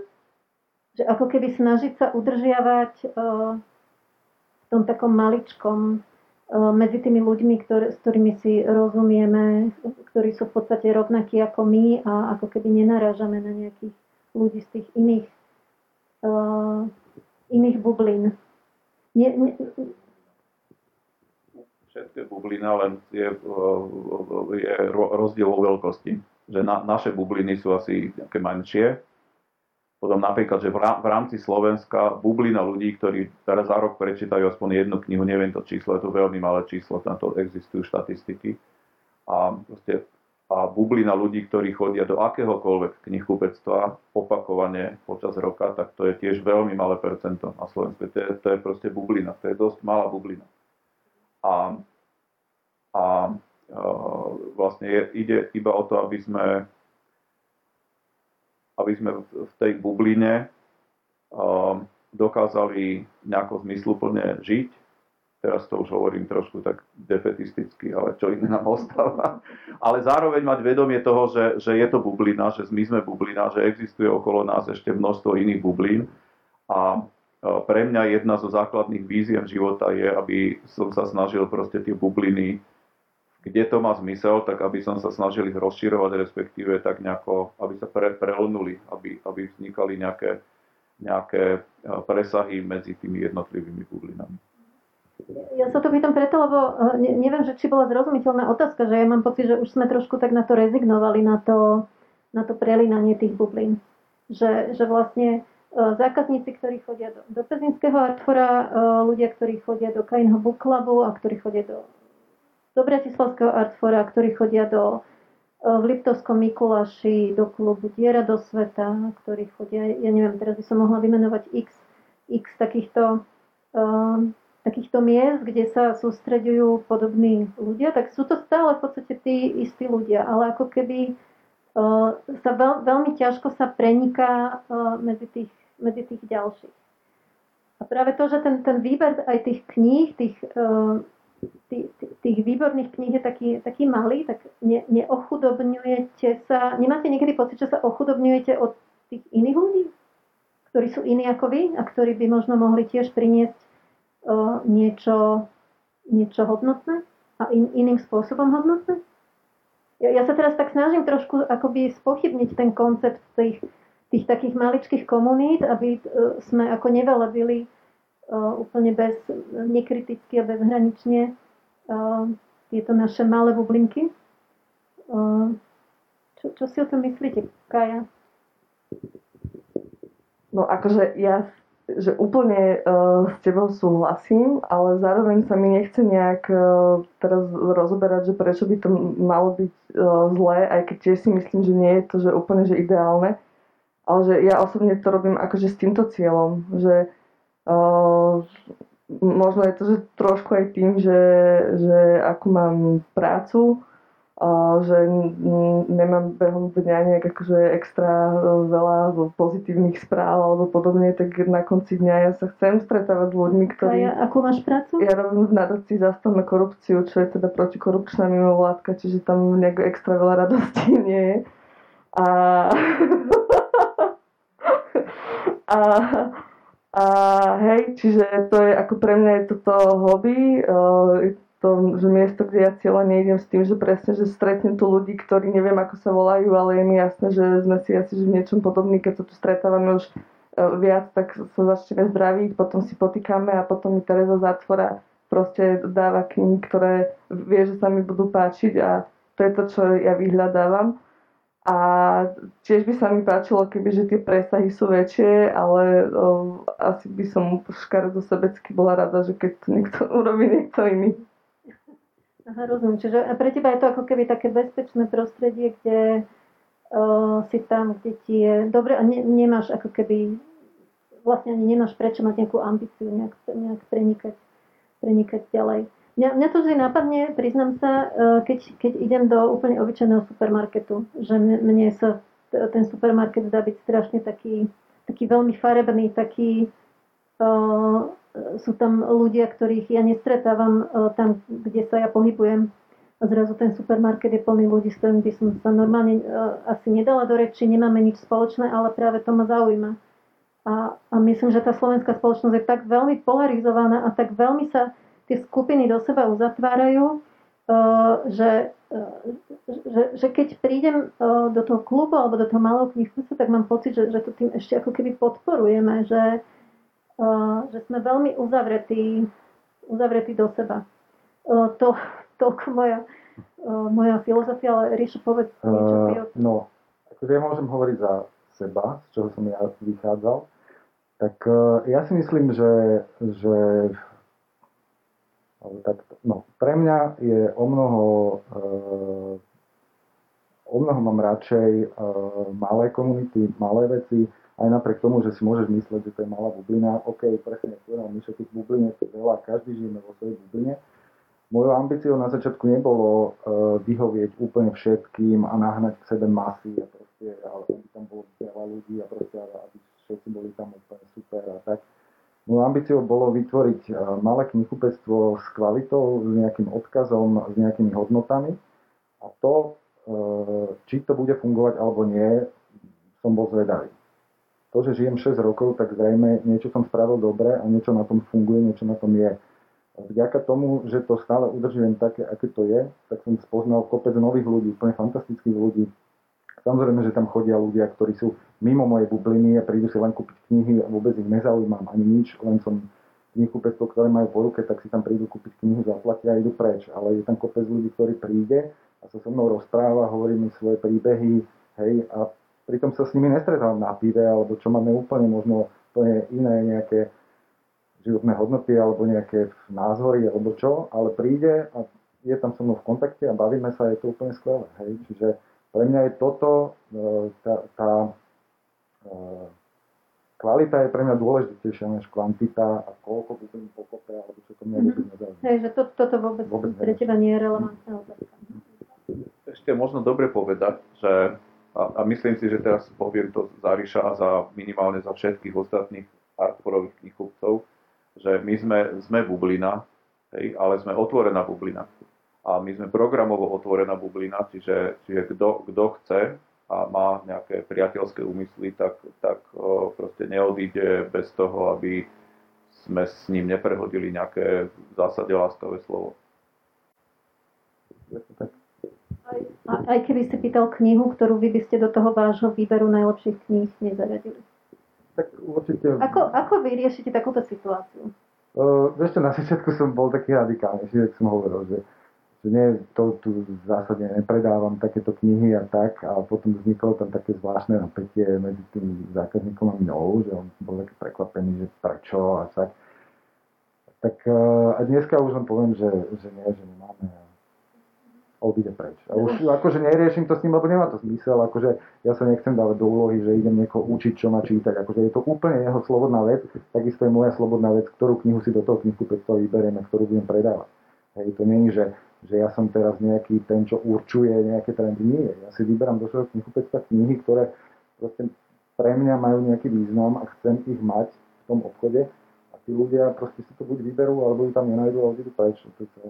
Že ako keby snažiť sa udržiavať uh, v tom takom maličkom medzi tými ľuďmi, ktoré, s ktorými si rozumieme, ktorí sú v podstate rovnakí ako my a ako keby nenarážame na nejakých ľudí z tých iných, uh, iných bublín. Nie, nie, Všetko je bublina, len je, je rozdiel vo veľkosti. Že na, naše bubliny sú asi nejaké menšie, potom napríklad, že v rámci Slovenska bublina ľudí, ktorí teraz za rok prečítajú aspoň jednu knihu, neviem to číslo, je to veľmi malé číslo, tam to existujú štatistiky. A, proste, a bublina ľudí, ktorí chodia do akéhokoľvek knihkupectva opakovane počas roka, tak to je tiež veľmi malé percento na Slovensku. To je, to je proste bublina, to je dosť malá bublina. A, a, a vlastne je, ide iba o to, aby sme aby sme v tej bubline um, dokázali nejako zmysluplne žiť. Teraz to už hovorím trošku tak defetisticky, ale čo iné nám ostáva. Ale zároveň mať vedomie toho, že, že je to bublina, že my sme bublina, že existuje okolo nás ešte množstvo iných bublín. A pre mňa jedna zo základných víziev života je, aby som sa snažil proste tie bubliny kde to má zmysel, tak aby som sa snažil ich rozširovať, respektíve tak nejako, aby sa pre, prelnuli, aby, aby vznikali nejaké, nejaké e, presahy medzi tými jednotlivými bublinami. Ja sa to pýtam preto, lebo e, neviem, že či bola zrozumiteľná otázka, že ja mám pocit, že už sme trošku tak na to rezignovali, na to, na to prelínanie tých bublín. Že, že vlastne e, zákazníci, ktorí chodia do, do Pezinského artfora, ľudia, ktorí chodia do Kainho Book Clubu a ktorí chodia do do Bratislavského Artfora, ktorí chodia do, e, v Liptovskom Mikuláši do klubu Diera do sveta, ktorí chodia, ja neviem, teraz by som mohla vymenovať x, x takýchto, uh, takýchto miest, kde sa sústreďujú podobní ľudia, tak sú to stále v podstate tí istí ľudia, ale ako keby uh, sa veľ, veľmi ťažko sa preniká uh, medzi, tých, medzi tých ďalších. A práve to, že ten, ten výber aj tých kníh, tých uh, tých výborných kníh je taký, taký malý, tak ne, neochudobňujete sa, nemáte niekedy pocit, že sa ochudobňujete od tých iných ľudí, ktorí sú iní ako vy a ktorí by možno mohli tiež priniesť uh, niečo, niečo hodnotné a in, iným spôsobom hodnotné? Ja, ja sa teraz tak snažím trošku akoby spochybniť ten koncept tých, tých takých maličkých komunít, aby uh, sme ako nevelebili úplne bez, nekriticky a bezhranične tieto naše malé bublinky. Čo, čo si o tom myslíte, Kaja? No akože ja že úplne uh, s tebou súhlasím, ale zároveň sa mi nechce nejak uh, teraz rozoberať, že prečo by to malo byť uh, zlé, aj keď tiež si myslím, že nie je to že úplne že ideálne, ale že ja osobne to robím akože s týmto cieľom, že možno je to že trošku aj tým, že, že ako mám prácu, že nemám behom dňa nejak akože extra veľa pozitívnych správ alebo podobne, tak na konci dňa ja sa chcem stretávať s ľuďmi, ktorí... A ja, akú máš prácu? Ja robím v nadácii zastavme korupciu, čo je teda protikorupčná mimovládka, čiže tam nejak extra veľa radosti nie je. A... a, a hej, čiže to je ako pre mňa je toto hobby, to, že miesto, kde ja cieľa nejdem s tým, že presne, že stretnem tu ľudí, ktorí neviem, ako sa volajú, ale je mi jasné, že sme si asi že v niečom podobní, keď sa tu stretávame už e, viac, tak sa začneme zdraviť, potom si potýkame a potom mi Tereza Zátvora proste dáva knihy, ktoré vie, že sa mi budú páčiť a to je to, čo ja vyhľadávam. A tiež by sa mi páčilo, keby že tie presahy sú väčšie, ale o, asi by som škaredo sebecky bola rada, že keď to niekto urobí niekto iný. Aha, rozumiem. Čiže pre teba je to ako keby také bezpečné prostredie, kde uh, si tam, kde ti je dobre a ne, nemáš ako keby vlastne ani nemáš prečo mať nejakú ambíciu nejak, nejak prenikať, prenikať ďalej. Mňa, mňa to vždy napadne, priznám sa, uh, keď, keď idem do úplne obyčajného supermarketu, že mne, sa ten supermarket zdá byť strašne taký, taký veľmi farebný, taký uh, sú tam ľudia, ktorých ja nestretávam e, tam, kde sa ja pohybujem. A zrazu ten supermarket je plný ľudí, s ktorými by som sa normálne e, asi nedala do reči, nemáme nič spoločné, ale práve to ma zaujíma. A, a myslím, že tá slovenská spoločnosť je tak veľmi polarizovaná a tak veľmi sa tie skupiny do seba uzatvárajú, e, že, že, že keď prídem do toho klubu alebo do toho malého knihkusa, tak mám pocit, že, že to tým ešte ako keby podporujeme, že, že sme veľmi uzavretí, uzavretí do seba. To, toľko moja, moja filozofia, ale Ríšo, povedz niečo uh, No, akože ja môžem hovoriť za seba, z čoho som ja vychádzal. Tak ja si myslím, že, že tak, no, pre mňa je o mnoho uh, o mnoho mám radšej uh, malé komunity, malé veci, aj napriek tomu, že si môžeš mysleť, že to je malá bublina, OK, presne povedal Mišo, tých bublín je veľa, každý žijeme vo svojej bubline. Mojou ambíciou na začiatku nebolo uh, vyhovieť úplne všetkým a nahnať k sebe masy a proste, aby tam bolo veľa ľudí a proste, aby všetci boli tam úplne super a tak. Mojou ambíciou bolo vytvoriť uh, malé knihupectvo s kvalitou, s nejakým odkazom, s nejakými hodnotami a to, uh, či to bude fungovať alebo nie, som bol zvedavý to, že žijem 6 rokov, tak zrejme niečo som spravil dobre a niečo na tom funguje, niečo na tom je. Vďaka tomu, že to stále udržujem také, aké to je, tak som spoznal kopec nových ľudí, úplne fantastických ľudí. Samozrejme, že tam chodia ľudia, ktorí sú mimo mojej bubliny a prídu si len kúpiť knihy a vôbec ich nezaujímam ani nič, len som knihkupectvo, ktoré majú po ruke, tak si tam prídu kúpiť knihu, zaplatia a idú preč. Ale je tam kopec ľudí, ktorí príde a sa so mnou rozpráva, hovorí mi svoje príbehy, hej, a pritom sa s nimi nestretávam na pive, alebo čo máme úplne možno úplne iné nejaké životné hodnoty alebo nejaké názory alebo čo, ale príde a je tam so mnou v kontakte a bavíme sa, je to úplne skvelé. Hej? Čiže pre mňa je toto, e, tá, tá e, kvalita je pre mňa dôležitejšia než kvantita a koľko budem pokope alebo čo to mňa mm-hmm. nezaujíma. Hej, že to, toto vôbec, vôbec pre teba nie je relevantná otázka. Ešte možno dobre povedať, že a, a myslím si, že teraz poviem to za Ríša a za minimálne za všetkých ostatných artforových knihkupcov, že my sme, sme bublina, hej, ale sme otvorená bublina. A my sme programovo otvorená bublina, čiže, čiže kto, kto chce a má nejaké priateľské úmysly, tak, tak proste neodíde bez toho, aby sme s ním neprehodili nejaké v zásade láskavé slovo. Tak a aj keby si pýtal knihu, ktorú vy by ste do toho vášho výberu najlepších kníh nezaradili. Tak určite... Ako, ako vy riešite takúto situáciu? Uh, vieš na začiatku som bol taký radikálnejší, ako som hovoril, že, že nie, to tu zásadne nepredávam takéto knihy a tak a potom vzniklo tam také zvláštne napätie medzi tým zákazníkom a mnou, že on bol taký prekvapený, že prečo a tak. Tak uh, a dneska už len poviem, že, že nie, že nemáme odíde preč. A už akože neriešim to s ním, lebo nemá to zmysel, akože ja sa nechcem dávať do úlohy, že idem niekoho učiť, čo má čítať. Akože je to úplne jeho slobodná vec, takisto je moja slobodná vec, ktorú knihu si do toho knihku predstav vyberieme, ktorú budem predávať. Hej, to není, že že ja som teraz nejaký ten, čo určuje nejaké trendy. Nie, ja si vyberám do svojho knihkupectva knihy, ktoré proste pre mňa majú nejaký význam a chcem ich mať v tom obchode a tí ľudia proste si to buď vyberú, alebo ju tam nenajdu a odídu preč. To je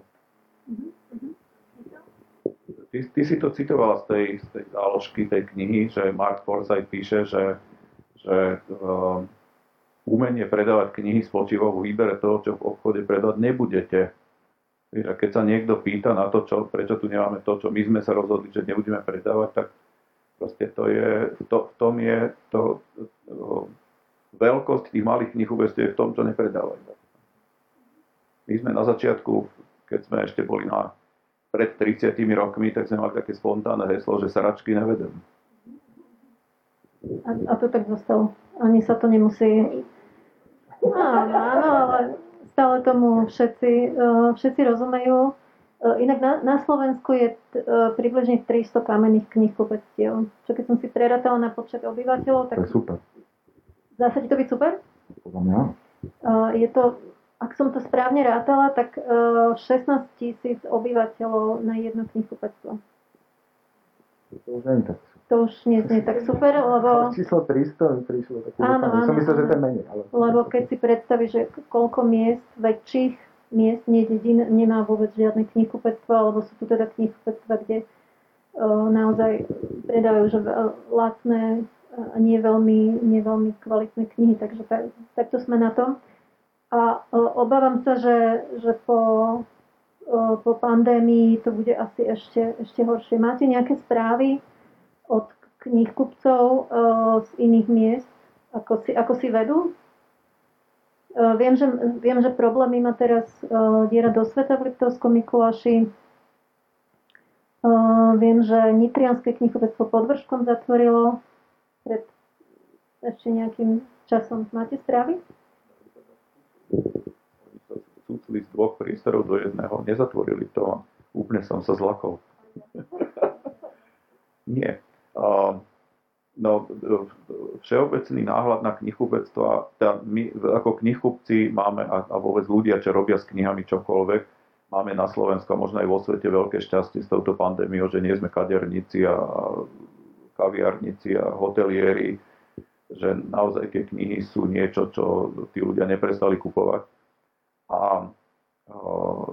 Ty, ty si to citovala z tej, z tej záložky tej knihy, že Mark Forsyth píše, že, že um, umenie predávať knihy spočíva vo výbere toho, čo v obchode predávať nebudete. A keď sa niekto pýta na to, čo, prečo tu nemáme to, čo my sme sa rozhodli, že nebudeme predávať, tak proste to je, to, v tom je to, to, veľkosť tých malých knih je v tom, čo nepredávajú. My sme na začiatku, keď sme ešte boli na pred 30 rokmi, tak sme mali také spontánne heslo, že saračky nevedem. A, a to tak zostalo. Ani sa to nemusí... Áno, áno, ale stále tomu všetci, uh, všetci rozumejú. Uh, inak na, na Slovensku je uh, približne 300 kamenných knihkupectiev. Čo keď som si prerátala na počet obyvateľov, tak... To je super. Zase ti to byť super? Podľa mňa. Je to ak som to správne rátala, tak 16 e, tisíc obyvateľov na jedno knihkupectvo. To už nie je tak. To už nie je tak super, lebo... Ale číslo 300 mi prišlo také áno, áno, Som myslel, že to je menej. Ale... Lebo keď si predstavíš, že koľko miest, väčších miest, nie dedín, nemá vôbec žiadne knihkupectvo, alebo sú tu teda knihkupectva, kde uh, naozaj predávajú že lacné a nie veľmi, nie veľmi kvalitné knihy, takže tak, takto sme na tom. A e, obávam sa, že, že po, e, po pandémii to bude asi ešte, ešte horšie. Máte nejaké správy od knihkupcov e, z iných miest, ako si, ako si vedú? Viem že, viem, že problémy má teraz diera do sveta v Liptovskom Mikuláši. Viem, že Nitrianské knihkupectvo pod Vrškom zatvorilo pred ešte nejakým časom. Máte správy? Súcli z dvoch priestorov do jedného, nezatvorili to. Úplne som sa zlakol. Nie. No, všeobecný náhľad na knihkupectva, teda my ako knihkupci máme, a, a vôbec ľudia, čo robia s knihami čokoľvek, máme na Slovensku a možno aj vo svete veľké šťastie s touto pandémiou, že nie sme kaderníci a kaviarníci a hotelieri, že naozaj tie knihy sú niečo, čo tí ľudia neprestali kupovať. A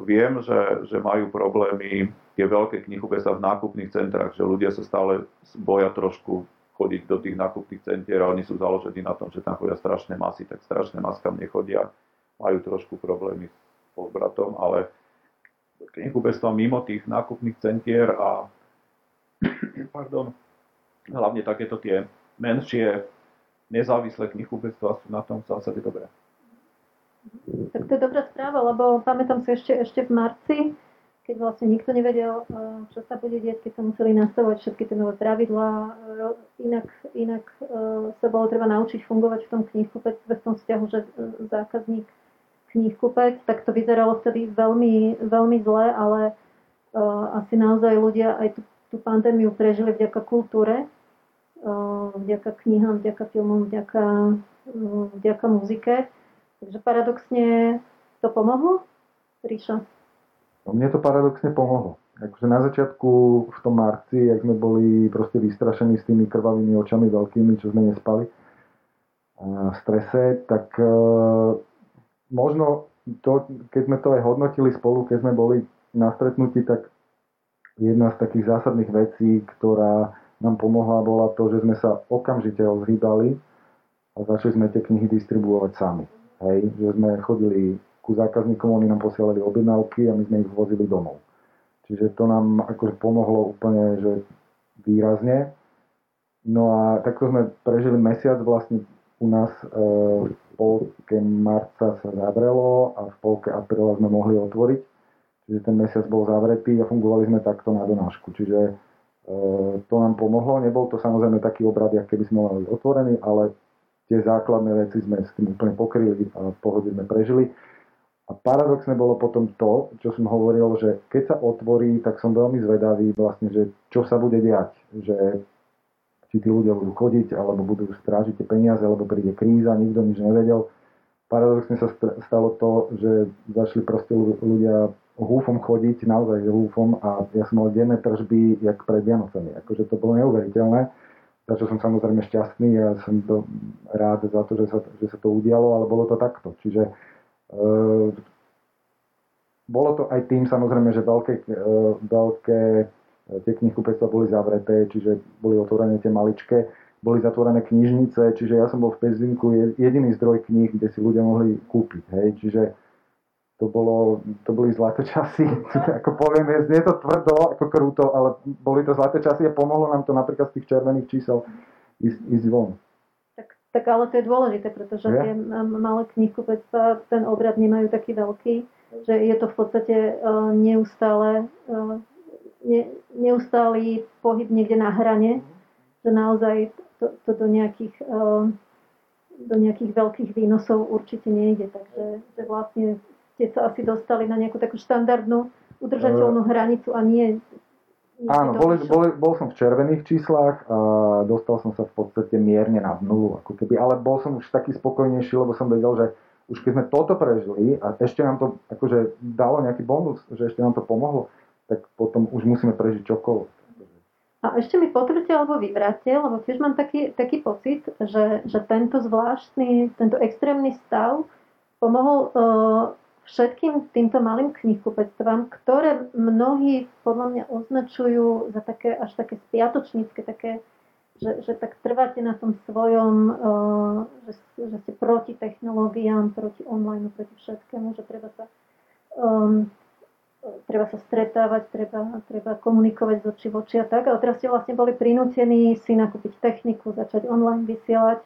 viem, že, že majú problémy tie veľké knihkupectvá v nákupných centrách, že ľudia sa stále boja trošku chodiť do tých nákupných centier a oni sú založení na tom, že tam chodia strašné masy, tak strašné maskám nechodia, majú trošku problémy s povratom, ale knihkupectvá mimo tých nákupných centier a pardon, hlavne takéto tie menšie nezávislé knihkupectvá sú na tom v zásade dobré. Tak to je dobrá správa, lebo pamätám si ešte, ešte v marci, keď vlastne nikto nevedel, eh, čo sa bude diať, keď sa museli nastavovať všetky tie nové pravidlá. Inak, inak eh, sa bolo treba naučiť fungovať v tom knihkupectve, v tom vzťahu, že eh, zákazník knihkupec, tak to vyzeralo vtedy veľmi, veľmi zle, ale asi naozaj ľudia aj tú, tú pandémiu prežili vďaka kultúre, vďaka knihám, vďaka filmom, vďaka, vďaka muzike. Takže paradoxne to pomohlo? Ríša? No, mne to paradoxne pomohlo. Akože na začiatku v tom marci, ak sme boli proste vystrašení s tými krvavými očami veľkými, čo sme nespali v strese, tak e, možno to, keď sme to aj hodnotili spolu, keď sme boli na stretnutí, tak jedna z takých zásadných vecí, ktorá nám pomohla, bola to, že sme sa okamžite ozhýbali a začali sme tie knihy distribuovať sami. Hej, že sme chodili ku zákazníkom, oni nám posielali objednávky a my sme ich vozili domov. Čiže to nám akože pomohlo úplne že výrazne. No a takto sme prežili mesiac vlastne u nás e, v polke marca sa zavrelo a v polke apríla sme mohli otvoriť. Čiže ten mesiac bol zavretý a fungovali sme takto na donášku. Čiže E, to nám pomohlo. Nebol to samozrejme taký obrad, ako keby sme mali otvorený, ale tie základné veci sme s tým úplne pokryli a v pohode sme prežili. A paradoxne bolo potom to, čo som hovoril, že keď sa otvorí, tak som veľmi zvedavý vlastne, že čo sa bude diať. Že či tí ľudia budú chodiť, alebo budú strážiť tie peniaze, alebo príde kríza, nikto nič nevedel. Paradoxne sa stalo to, že začali proste ľudia húfom chodiť, naozaj húfom a ja som mal denné tržby, jak pred Vianocami. Akože to bolo neuveriteľné. Takže som samozrejme šťastný a som to rád za to, že sa, že sa to udialo, ale bolo to takto. Čiže e, bolo to aj tým samozrejme, že veľké, e, veľké e, tie knihkupectva boli zavreté, čiže boli otvorené tie maličké, boli zatvorené knižnice, čiže ja som bol v Pezinku jediný zdroj kníh, kde si ľudia mohli kúpiť. Hej? Čiže to, bolo, to boli zlaté časy, ako poviem, je to tvrdo, ako krúto, ale boli to zlaté časy a pomohlo nám to napríklad z tých červených čísel ísť, ísť von. Tak, tak ale to je dôležité, pretože ja? tie malé knihkupectva ten obrad nemajú taký veľký, že je to v podstate uh, neustále, uh, ne, neustálý pohyb niekde na hrane, že naozaj to, to do nejakých uh, do nejakých veľkých výnosov určite nejde. Takže že vlastne ste sa asi dostali na nejakú takú štandardnú udržateľnú hranicu a nie... nie Áno, boli, boli, bol som v červených číslach a dostal som sa v podstate mierne na nulu, ako keby, ale bol som už taký spokojnejší, lebo som vedel, že už keď sme toto prežili a ešte nám to akože dalo nejaký bonus, že ešte nám to pomohlo, tak potom už musíme prežiť čokoľvek. A ešte mi potvrdte alebo vyvráte, lebo tiež mám taký, taký pocit, že, že tento zvláštny, tento extrémny stav pomohol uh, všetkým týmto malým knihkupectvám, ktoré mnohí podľa mňa označujú za také až také spiatočnícke, také, že, že tak trváte na tom svojom, uh, že, že ste proti technológiám, proti online, proti všetkému, že treba sa, um, treba sa stretávať, treba, treba komunikovať z očí v oči a tak. Ale teraz ste vlastne boli prinútení si nakúpiť techniku, začať online vysielať.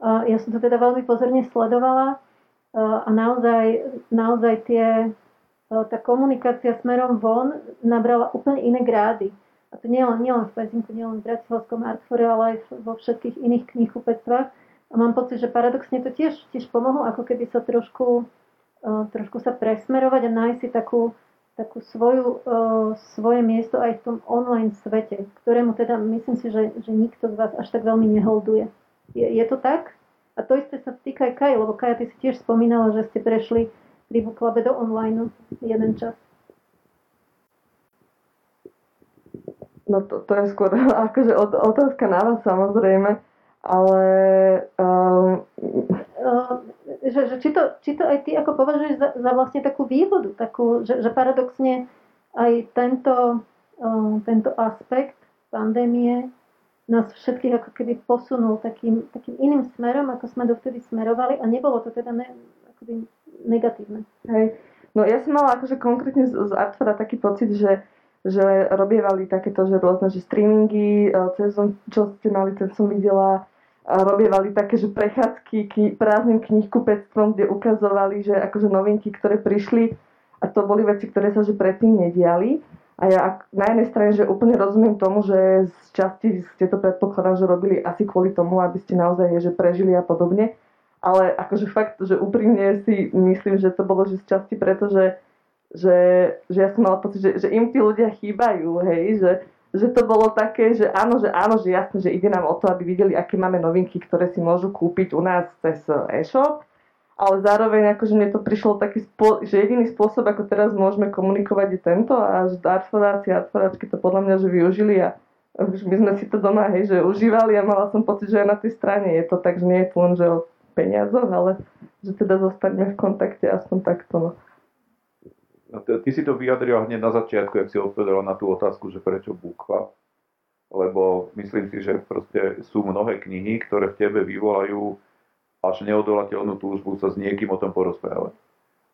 Uh, ja som to teda veľmi pozorne sledovala a naozaj, naozaj tie, tá komunikácia smerom von nabrala úplne iné grády. A to nie len, nie len v Pezinku, nie len v Bratislavskom Artfore, ale aj vo všetkých iných knihkupectvách. A mám pocit, že paradoxne to tiež, tiež pomohlo, ako keby sa trošku, trošku sa presmerovať a nájsť si takú, takú svoju, svoje miesto aj v tom online svete, ktorému teda myslím si, že, že nikto z vás až tak veľmi neholduje. Je, je to tak? A to isté sa týka aj Kaj, lebo Kaja, ty si tiež spomínala, že ste prešli pri Buklabe do online jeden čas. No to, to je skôr akože otázka na vás samozrejme, ale um... uh, že, že či, to, či to aj ty ako považuješ za, za vlastne takú výhodu, takú, že, že paradoxne aj tento, uh, tento aspekt pandémie nás všetkých ako keby posunul takým, takým iným smerom, ako sme dovtedy smerovali a nebolo to teda ne, akoby negatívne. Hej. No ja som mala akože konkrétne z, z Artfora taký pocit, že, že robievali takéto, že rôzne že streamingy, e, cez čo ste mali, ten som videla, a robievali také, že prechádzky kni- prázdnym knihkupectvom, kde ukazovali, že akože novinky, ktoré prišli a to boli veci, ktoré sa že predtým nediali. A ja na jednej strane, že úplne rozumiem tomu, že z časti ste to predpokladám, že robili asi kvôli tomu, aby ste naozaj že prežili a podobne. Ale akože fakt, že úprimne si myslím, že to bolo že z časti preto, že, že, ja som mala pocit, že, že im tí ľudia chýbajú, hej, že, že to bolo také, že áno, že áno, že jasne, že ide nám o to, aby videli, aké máme novinky, ktoré si môžu kúpiť u nás cez e-shop ale zároveň akože mne to prišlo taký, spo, že jediný spôsob, ako teraz môžeme komunikovať je tento a že artforáci a artforáčky to podľa mňa že využili a my sme si to doma hej, že užívali a mala som pocit, že aj na tej strane je to tak, že nie je to len že o peniazoch, ale že teda zostaneme v kontakte aspoň takto. No. Ty si to vyjadrila hneď na začiatku, ak si odpovedala na tú otázku, že prečo búchva. Lebo myslím si, že proste sú mnohé knihy, ktoré v tebe vyvolajú až neodolateľnú túžbu sa s niekým o tom porozprávať.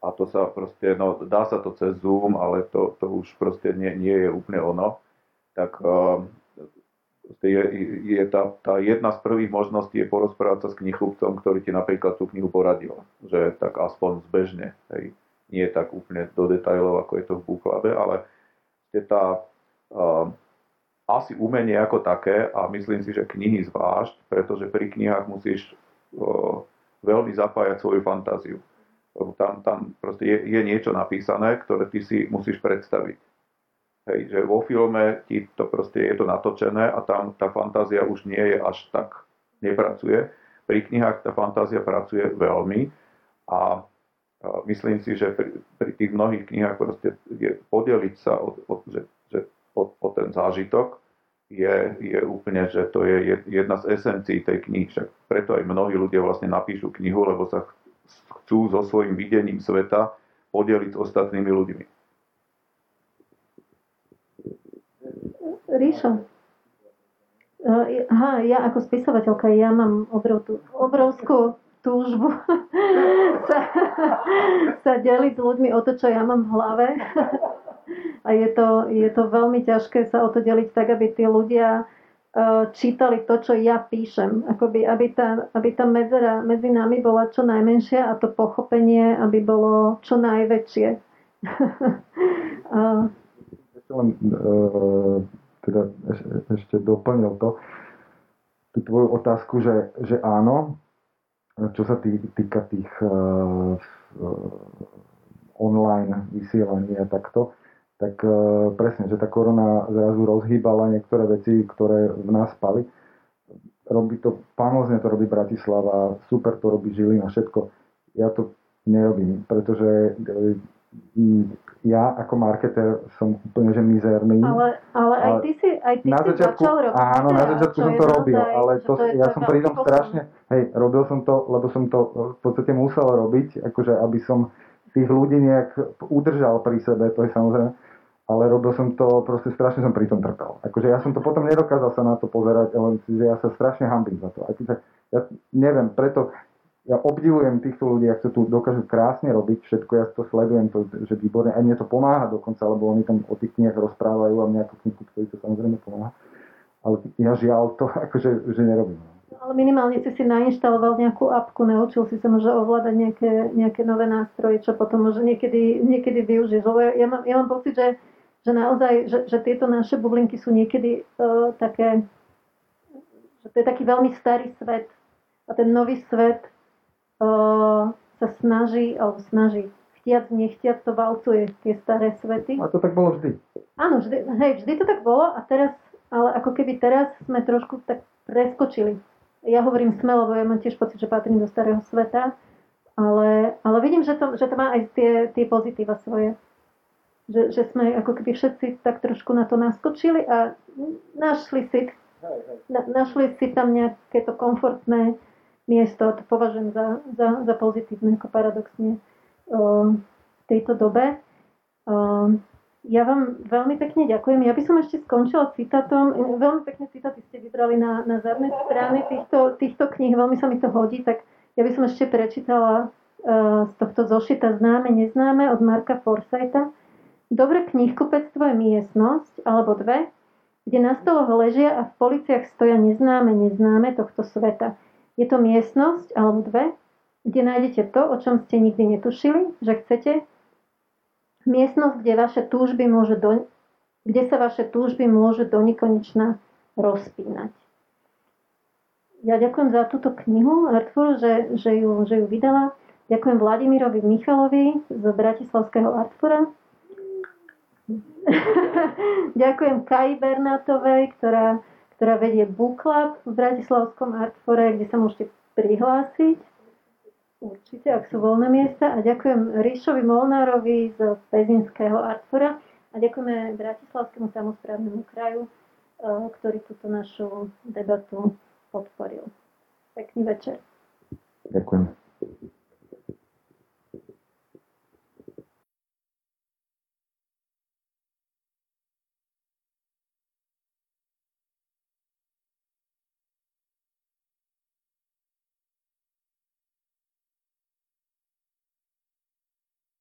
A to sa proste, no dá sa to cez Zoom, ale to, to už proste nie, nie je úplne ono. Tak uh, je, je tá, tá jedna z prvých možností je porozprávať sa s knihkupcom, ktorý ti napríklad tú knihu poradil. Že tak aspoň zbežne. Hej. Nie tak úplne do detajlov, ako je to v Búklabe, ale je tá uh, asi umenie ako také a myslím si, že knihy zvlášť, pretože pri knihách musíš veľmi zapájať svoju fantáziu. Tam, tam proste je, je niečo napísané, ktoré ty si musíš predstaviť. Hej, že vo filme ti to proste je to natočené a tam tá fantázia už nie je až tak, nepracuje. Pri knihách tá fantázia pracuje veľmi a myslím si, že pri, pri tých mnohých knihách proste je podeliť sa o, o, že, že, o, o ten zážitok je, je úplne, že to je jedna z esencií tej knihy. Však preto aj mnohí ľudia vlastne napíšu knihu, lebo sa chcú so svojím videním sveta podeliť s ostatnými ľuďmi. Ríšo, aha, ja ako spisovateľka, ja mám obrov, obrovskú túžbu sa, sa deliť s ľuďmi o to, čo ja mám v hlave. A je to, je to veľmi ťažké sa o to deliť tak, aby tí ľudia uh, čítali to, čo ja píšem. Akoby, aby, tá, aby tá medzera medzi nami bola čo najmenšia a to pochopenie, aby bolo čo najväčšie. uh, len uh, teda ešte doplnil to, tú tvoju otázku, že, že áno, čo sa tý, týka tých uh, online vysielaní a takto, tak uh, presne, že tá korona zrazu rozhýbala niektoré veci, ktoré v nás spali. Robí to, famózne to robí Bratislava, super to robí Žilina, všetko. Ja to nerobím, pretože ja ako marketer som úplne že mizerný. Ale, ale aj ty si, aj ty na si začiatku, začal robiť. Áno, na začiatku som to robil, naozaj, ale to, to ja som pri tom strašne, hej, robil som to, lebo som to v podstate musel robiť, akože aby som tých ľudí nejak udržal pri sebe, to je samozrejme, ale robil som to, proste strašne som pri tom trpel. Akože ja som to potom nedokázal sa na to pozerať, ale že ja sa strašne hambím za to. Akože, ja neviem, preto ja obdivujem týchto ľudí, ak to tu dokážu krásne robiť, všetko, ja to sledujem, to, že výborne, aj mne to pomáha dokonca, lebo oni tam o tých knihách rozprávajú a mňa ako knihu, ktorý to samozrejme pomáha. Ale ja žiaľ to akože že nerobím. Ale minimálne si si nainštaloval nejakú apku, naučil si sa možno ovládať nejaké, nejaké nové nástroje, čo potom možno niekedy, niekedy využiješ. Ja, mám, ja mám pocit, že, že naozaj, že, že tieto naše bublinky sú niekedy uh, také, že to je taký veľmi starý svet. A ten nový svet sa snaží, alebo snaží, chtiac, nechtiac to valcuje tie staré svety. A to tak bolo vždy. Áno, vždy, hej, vždy to tak bolo a teraz, ale ako keby teraz sme trošku tak preskočili. Ja hovorím sme, lebo ja mám tiež pocit, že patrím do starého sveta, ale, ale vidím, že to, že to má aj tie, tie pozitíva svoje. Že, že sme ako keby všetci tak trošku na to naskočili a našli si, na, našli si tam nejaké to komfortné miesto. To považujem za, za, za pozitívne, ako paradoxne v tejto dobe. Ja vám veľmi pekne ďakujem. Ja by som ešte skončila citátom. Veľmi pekne citáty ste vybrali na, na zadné strany týchto, týchto kníh. Veľmi sa mi to hodí. Tak ja by som ešte prečítala z tohto zošita Známe, neznáme od Marka Forsyta. Dobré knihkupectvo je miestnosť, alebo dve, kde na stoloch ležia a v policiach stoja neznáme, neznáme tohto sveta. Je to miestnosť alebo dve, kde nájdete to, o čom ste nikdy netušili, že chcete. Miestnosť, kde, vaše túžby môžu do, kde sa vaše túžby môžu do nekonečna rozpínať. Ja ďakujem za túto knihu Artfuru, že, že, ju, že ju vydala. Ďakujem Vladimirovi Michalovi z Bratislavského Artfura. ďakujem Kai Bernátovej, ktorá ktorá vedie Book Club v Bratislavskom Artfore, kde sa môžete prihlásiť. Určite, ak sú voľné miesta. A ďakujem Ríšovi Molnárovi z Pezinského Artfora a ďakujeme Bratislavskému samozprávnemu kraju, eh, ktorý túto našu debatu podporil. Pekný večer. Ďakujem.